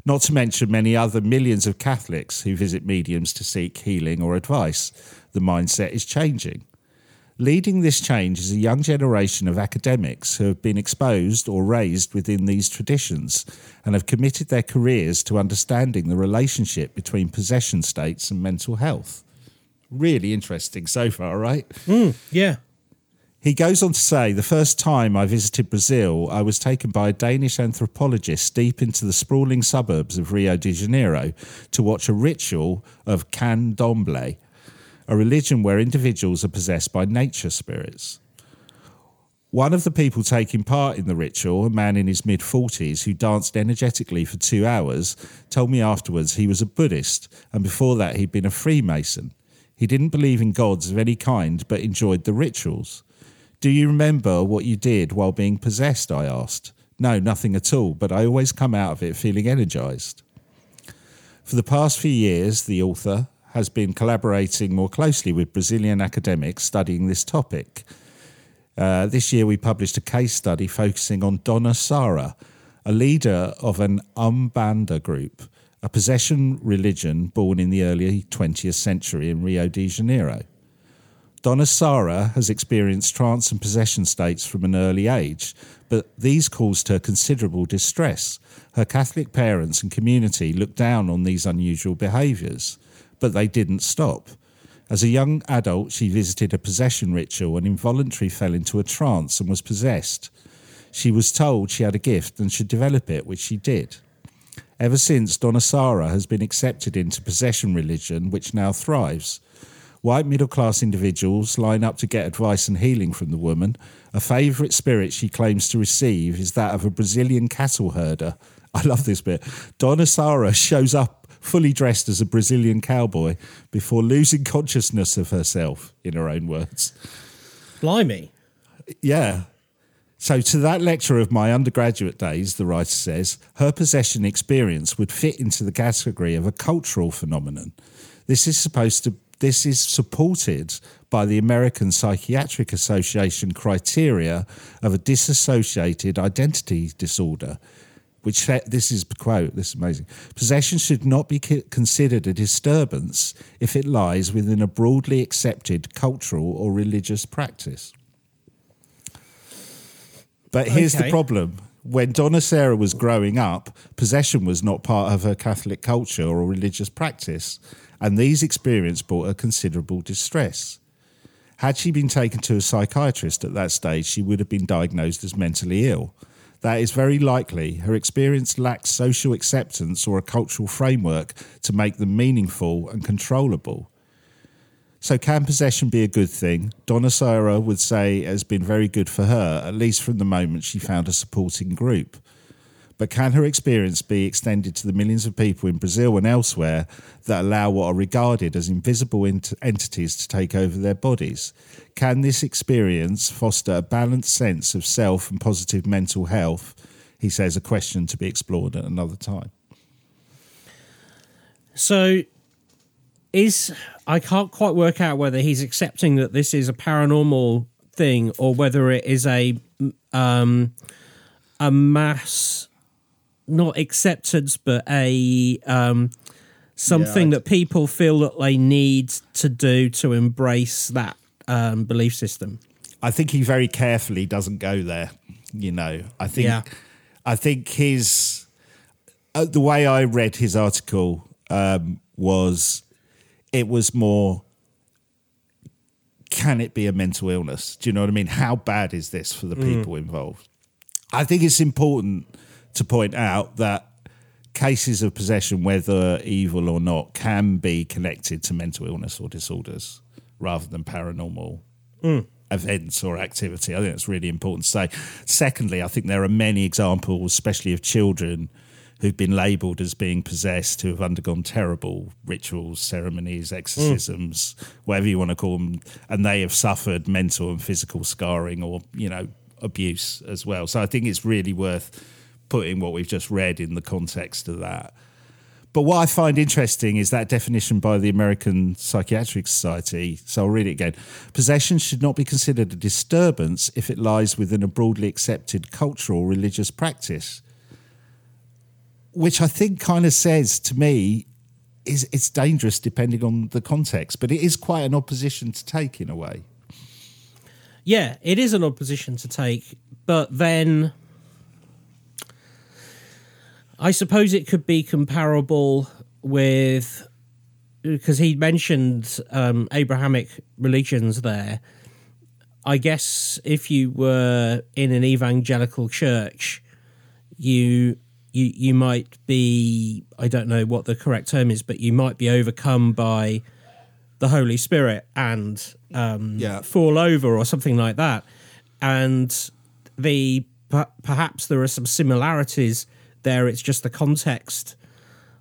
Not to mention many other millions of Catholics who visit mediums to seek healing or advice. The mindset is changing. Leading this change is a young generation of academics who have been exposed or raised within these traditions and have committed their careers to understanding the relationship between possession states and mental health. Really interesting so far, right? Mm, yeah. He goes on to say, The first time I visited Brazil, I was taken by a Danish anthropologist deep into the sprawling suburbs of Rio de Janeiro to watch a ritual of candomblé, a religion where individuals are possessed by nature spirits. One of the people taking part in the ritual, a man in his mid 40s who danced energetically for two hours, told me afterwards he was a Buddhist and before that he'd been a Freemason. He didn't believe in gods of any kind but enjoyed the rituals. Do you remember what you did while being possessed? I asked. No, nothing at all, but I always come out of it feeling energized. For the past few years, the author has been collaborating more closely with Brazilian academics studying this topic. Uh, this year, we published a case study focusing on Donna Sara, a leader of an Umbanda group, a possession religion born in the early 20th century in Rio de Janeiro. Donna Sara has experienced trance and possession states from an early age, but these caused her considerable distress. Her Catholic parents and community looked down on these unusual behaviours, but they didn't stop. As a young adult, she visited a possession ritual and involuntarily fell into a trance and was possessed. She was told she had a gift and should develop it, which she did. Ever since, Donna Sara has been accepted into possession religion, which now thrives. White middle class individuals line up to get advice and healing from the woman. A favourite spirit she claims to receive is that of a Brazilian cattle herder. I love this bit. Donna Sara shows up fully dressed as a Brazilian cowboy before losing consciousness of herself, in her own words. Blimey. Yeah. So, to that lecture of my undergraduate days, the writer says, her possession experience would fit into the category of a cultural phenomenon. This is supposed to this is supported by the American Psychiatric Association criteria of a dissociated identity disorder, which this is quote this is amazing. Possession should not be considered a disturbance if it lies within a broadly accepted cultural or religious practice. But here's the problem. When Donna Sara was growing up, possession was not part of her Catholic culture or religious practice, and these experiences brought her considerable distress. Had she been taken to a psychiatrist at that stage, she would have been diagnosed as mentally ill. That is very likely. Her experience lacks social acceptance or a cultural framework to make them meaningful and controllable. So, can possession be a good thing? Donna Sara would say it has been very good for her, at least from the moment she found a supporting group. But can her experience be extended to the millions of people in Brazil and elsewhere that allow what are regarded as invisible ent- entities to take over their bodies? Can this experience foster a balanced sense of self and positive mental health? He says a question to be explored at another time. So, is I can't quite work out whether he's accepting that this is a paranormal thing or whether it is a um, a mass not acceptance but a um, something Yeah, that people feel that they need to do to embrace that um, belief system. I think he very carefully doesn't go there. You know, I think, Yeah. I think his uh, the way I read his article um, was it was more. Can it be a mental illness? Do you know what I mean? How bad is this for the people involved? I think it's important to point out that cases of possession, whether evil or not, can be connected to mental illness or disorders rather than paranormal hmm. events or activity. I think that's really important to say. Secondly, I think there are many examples, especially of children who've been labelled as being possessed, who have undergone terrible rituals, ceremonies, hmm. exorcisms, whatever you want to call them, and they have suffered mental and physical scarring or, you know, abuse as well. So I think it's really worth putting what we've just read in the context of that. But what I find interesting is that definition by the American Psychiatric Society. So I'll read it again. Possession should not be considered a disturbance if it lies within a broadly accepted cultural religious practice. Which I think kind of says to me is it's dangerous depending on the context, but it is quite an opposition to take in a way. Yeah, it is an opposition to take, but then I suppose it could be comparable with because he mentioned um, Abrahamic religions there. I guess if you were in an evangelical church, you you you might be I don't know what the correct term is, but you might be overcome by the Holy Spirit and um, Yeah. fall over or something like that. And the perhaps there are some similarities there. It's just the context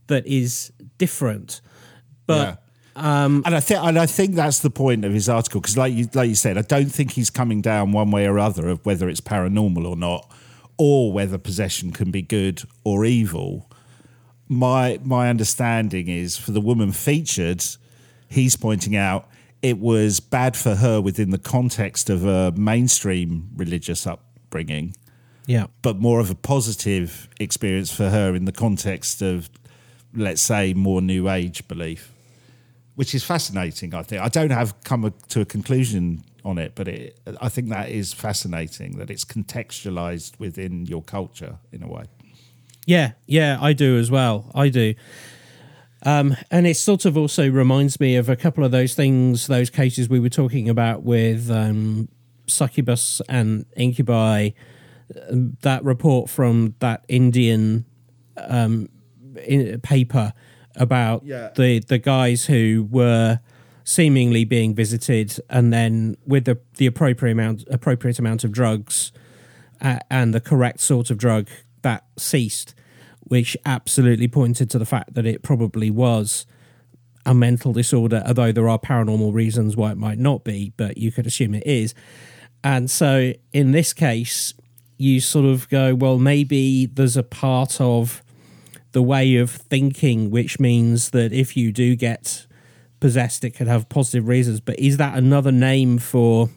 that is different. But um, and I think and I think that's the point of his article because, like you like you said, I don't think he's coming down one way or other of whether it's paranormal or not, or whether possession can be good or evil. My my understanding is for the woman featured, he's pointing out it was bad for her within the context of a mainstream religious upbringing yeah, but more of a positive experience for her in the context of, let's say, more new age belief, which is fascinating. I think I don't have come a, to a conclusion on it, but it, I think that is fascinating that it's contextualized within your culture in a way. Yeah, yeah, I do as well. I do. Um, and it sort of also reminds me of a couple of those things, those cases we were talking about with um, succubus and incubi. That report from that Indian um, in, paper about Yeah. the the guys who were seemingly being visited, and then with the the appropriate amount appropriate amount of drugs uh, and the correct sort of drug that ceased, which absolutely pointed to the fact that it probably was a mental disorder, although there are paranormal reasons why it might not be, but you could assume it is. And so in this case, you sort of go, well, maybe there's a part of the way of thinking which means that if you do get possessed, it could have positive reasons. But is that another name for,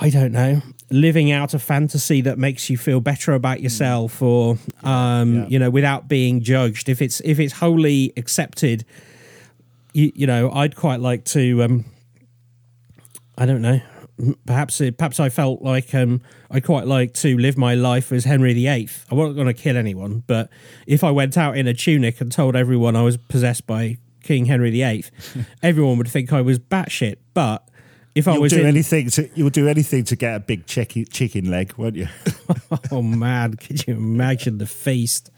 I don't know, living out a fantasy that makes you feel better about yourself, or um, Yeah. you know, without being judged? If it's if it's wholly accepted, you, you know, I'd quite like to. Um, I don't know. Perhaps perhaps I felt like um, I quite like to live my life as Henry VIII. I wasn't going to kill anyone, but if I went out in a tunic and told everyone I was possessed by King Henry VIII, everyone would think I was batshit. But if I You'll was do in, anything to you'll do anything to get a big chicken chicken leg, won't you? oh man, could you imagine the feast?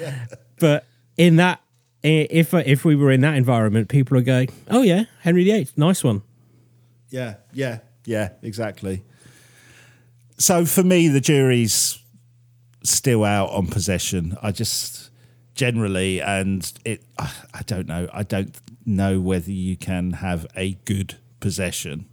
But in that, if if we were in that environment, people would go, "Oh yeah, Henry VIII, nice one." Yeah, yeah, yeah, exactly. So for me, the jury's still out on possession. I just generally, and it, I don't know. I don't know whether you can have a good possession.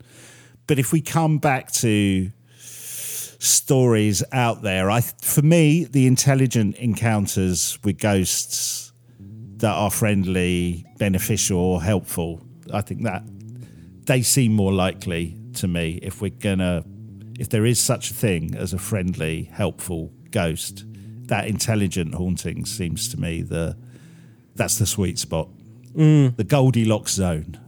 But if we come back to stories out there, I for me the intelligent encounters with ghosts that are friendly, beneficial, or helpful, I think that they seem more likely to me if we're gonna if there is such a thing as a friendly, helpful ghost, that intelligent haunting seems to me the that's the sweet spot. Mm. The Goldilocks zone.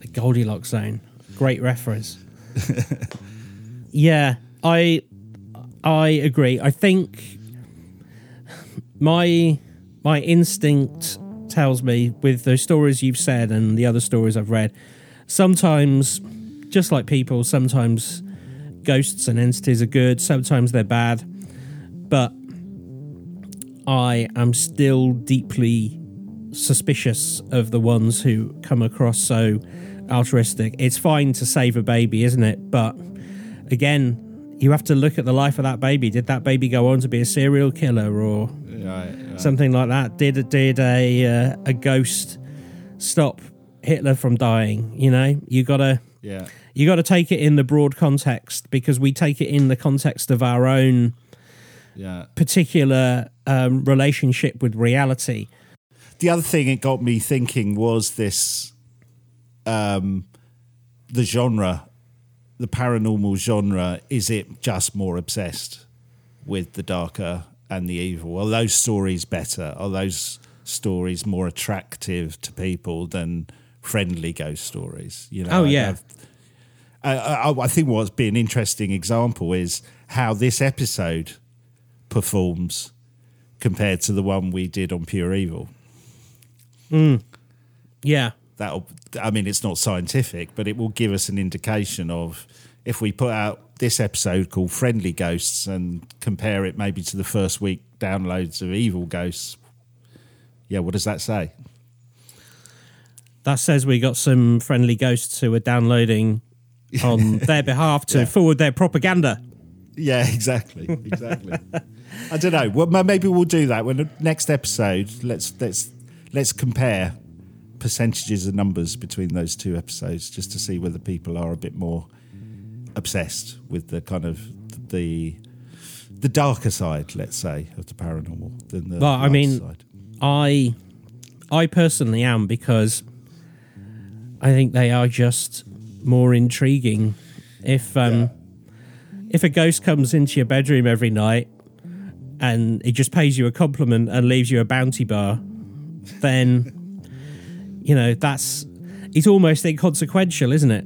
The Goldilocks zone. Great reference. yeah, I I agree. I think my my instinct tells me with those stories you've said and the other stories I've read, sometimes just like people, sometimes ghosts and entities are good, sometimes they're bad. But I am still deeply suspicious of the ones who come across so altruistic. It's fine to save a baby, isn't it? But again, you have to look at the life of that baby. Did that baby go on to be a serial killer or something like that? Did did a uh, a ghost stop Hitler from dying? You know, you gotta Yeah. You got to take it in the broad context because we take it in the context of our own Yeah. particular um, relationship with reality. the other thing it got me thinking was this um the genre the paranormal genre is it just more obsessed with the darker and the evil are those stories better are those stories more attractive to people than friendly ghost stories you know Oh, I- yeah. I've- I, I, I think what's been an interesting example is how this episode performs compared to the one we did on pure evil. Hmm. Yeah, that'll i mean it's not scientific but it will give us an indication of if we put out this episode called friendly ghosts and compare it maybe to the first week downloads of evil ghosts yeah what does that say? That says we got some friendly ghosts who are downloading on their behalf to Yeah. forward their propaganda. yeah exactly exactly i don't know well maybe we'll do that when the next episode let's let's let's compare percentages and numbers between those two episodes just to see whether people are a bit more obsessed with the kind of the the darker side, let's say, of the paranormal than the. Well, I mean- side. I, I personally am because I think they are just more intriguing. If um, if a ghost comes into your bedroom every night and it just pays you a compliment and leaves you a bounty bar, then you know that's it's almost inconsequential, isn't it?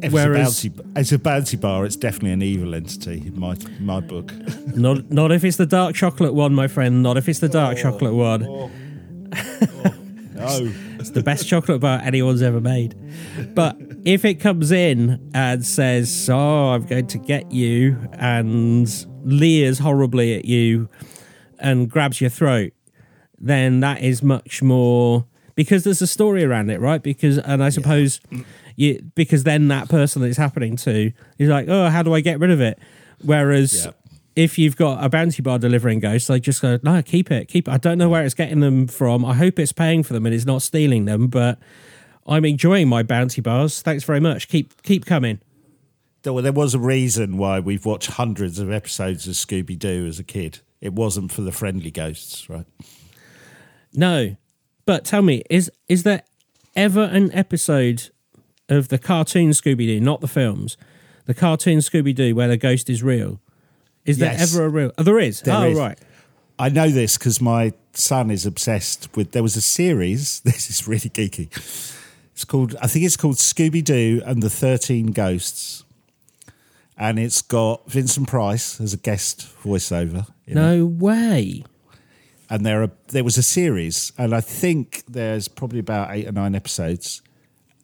If whereas- it's, a bounty, it's a bounty bar, it's definitely an evil entity in my my book. Not not if it's the dark chocolate one, my friend. Not if it's the dark chocolate one. Oh, It's the best chocolate bar anyone's ever made. But if it comes in and says, "Oh, I'm going to get you," and leers horribly at you and grabs your throat, then that is much more because there's a story around it, right? Because and I suppose you because then that person that it's happening to is like, "Oh, how do I get rid of it?" Whereas Yeah. if you've got a bounty bar delivering ghosts, they just go, no, keep it, keep it. I don't know where it's getting them from. I hope it's paying for them and it's not stealing them, but I'm enjoying my bounty bars. Thanks very much. Keep keep coming. there, well, there was a reason why we've watched hundreds of episodes of Scooby Doo as a kid. It wasn't for the friendly ghosts, right? No, but tell me, is is there ever an episode of the cartoon Scooby Doo, not the films, the cartoon Scooby Doo, where the ghost is real? Is there ever a real? Oh, there is. There oh, is. right. I know this because my son is obsessed with. There was a series. This is really geeky. It's called. I think it's called Scooby Doo and the Thirteen Ghosts, and it's got Vincent Price as a guest voiceover. in it. No way. and there are there was a series, and I think there's probably about eight or nine episodes,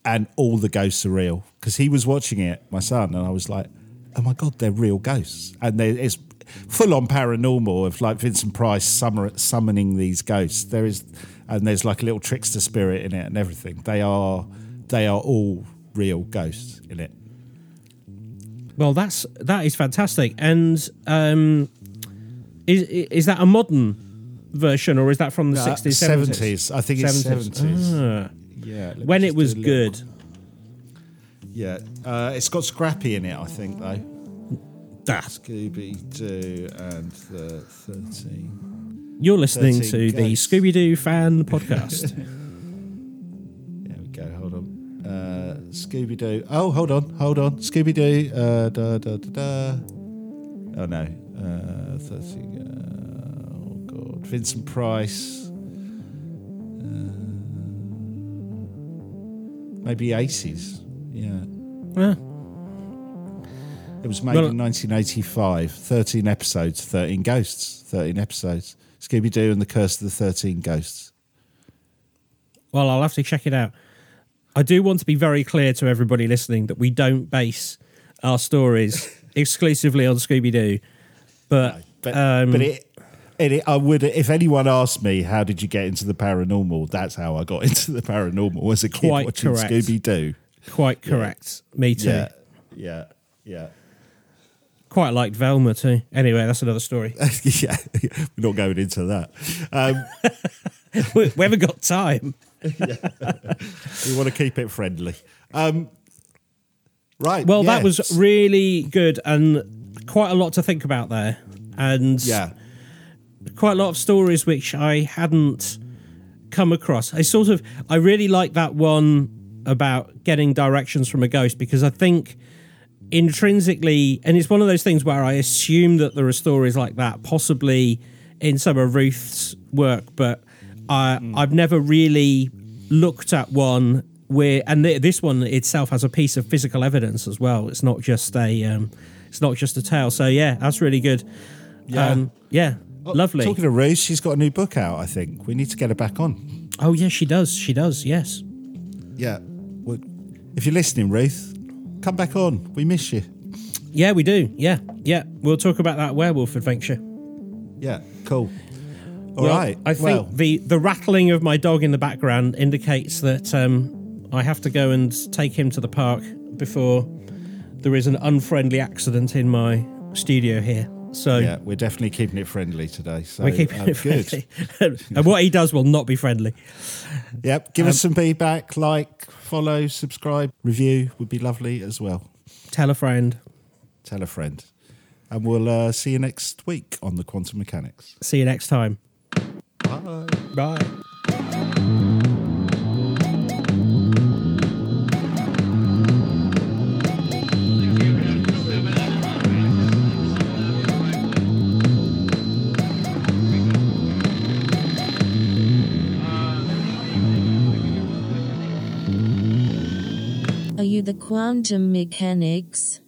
and all the ghosts are real because he was watching it, my son, and I was like, oh my god, they're real ghosts, and there it's full on paranormal of like Vincent Price summer, summoning these ghosts. There is, and there's like a little trickster spirit in it and everything. They are they are all real ghosts in it. Well, that's that is fantastic, and um, Is is that a modern version or is that from the Uh, 60s, 70s? 70s. I think it's 70s. Ah. Yeah. When it was good. Yeah. Uh, it's got Scrappy in it, I think, though. That. Scooby Doo and the 13. You're listening 13 to the Scooby Doo fan podcast. There we go. Hold on. Uh, Scooby Doo. Oh, hold on. Hold on. Scooby Doo. Uh, da, da, da, da. Oh, no. Uh, 13. Uh, oh, God. Vincent Price. Uh, maybe Aces. Yeah. Yeah. It was made Well- in 1985. 13 episodes, 13 ghosts. 13 episodes. Scooby Doo and the Curse of the 13 Ghosts. Well, I'll have to check it out. I do want to be very clear to everybody listening that we don't base our stories exclusively on Scooby Doo, but, But, um, but it, it, I would, if anyone asked me, how did you get into the paranormal? That's how I got into the paranormal as a kid Quite watching. Scooby Doo. quite correct. Me too. Yeah, yeah, yeah. Quite liked Velma too. Anyway, that's another story. yeah, we're not going into that. Um, we, we haven't got time. we want to keep it friendly. Um, right. Well, that was really good and quite a lot to think about there, and yeah, quite a lot of stories which I hadn't come across. I sort of I really like that one about getting directions from a ghost because I think intrinsically and it's one of those things where I assume that there are stories like that possibly in some of Ruth's work but I I've never really looked at one where and th- this one itself has a piece of physical evidence as well it's not just a um, it's not just a tale so yeah that's really good Yeah. um, yeah lovely Talking to Ruth, she's got a new book out. I think we need to get her back on. Oh yeah, she does. She does. Yes. Yeah. Well, if you're listening, Ruth, come back on. We miss you. Yeah, we do. Yeah, yeah. We'll talk about that werewolf adventure. Yeah. Cool. All right. Well, I think well, the the rattling of my dog in the background indicates that um, I have to go and take him to the park before there is an unfriendly accident in my studio here. So yeah, we're definitely keeping it friendly today. So we're keeping um, it friendly, and what he does will not be friendly. Yep. Give us some feedback, like, follow, subscribe, review would be lovely as well. Tell a friend. Tell a friend, and we'll uh, see you next week on the Quantum Mechanics. See you next time. Bye. Bye. The quantum mechanics?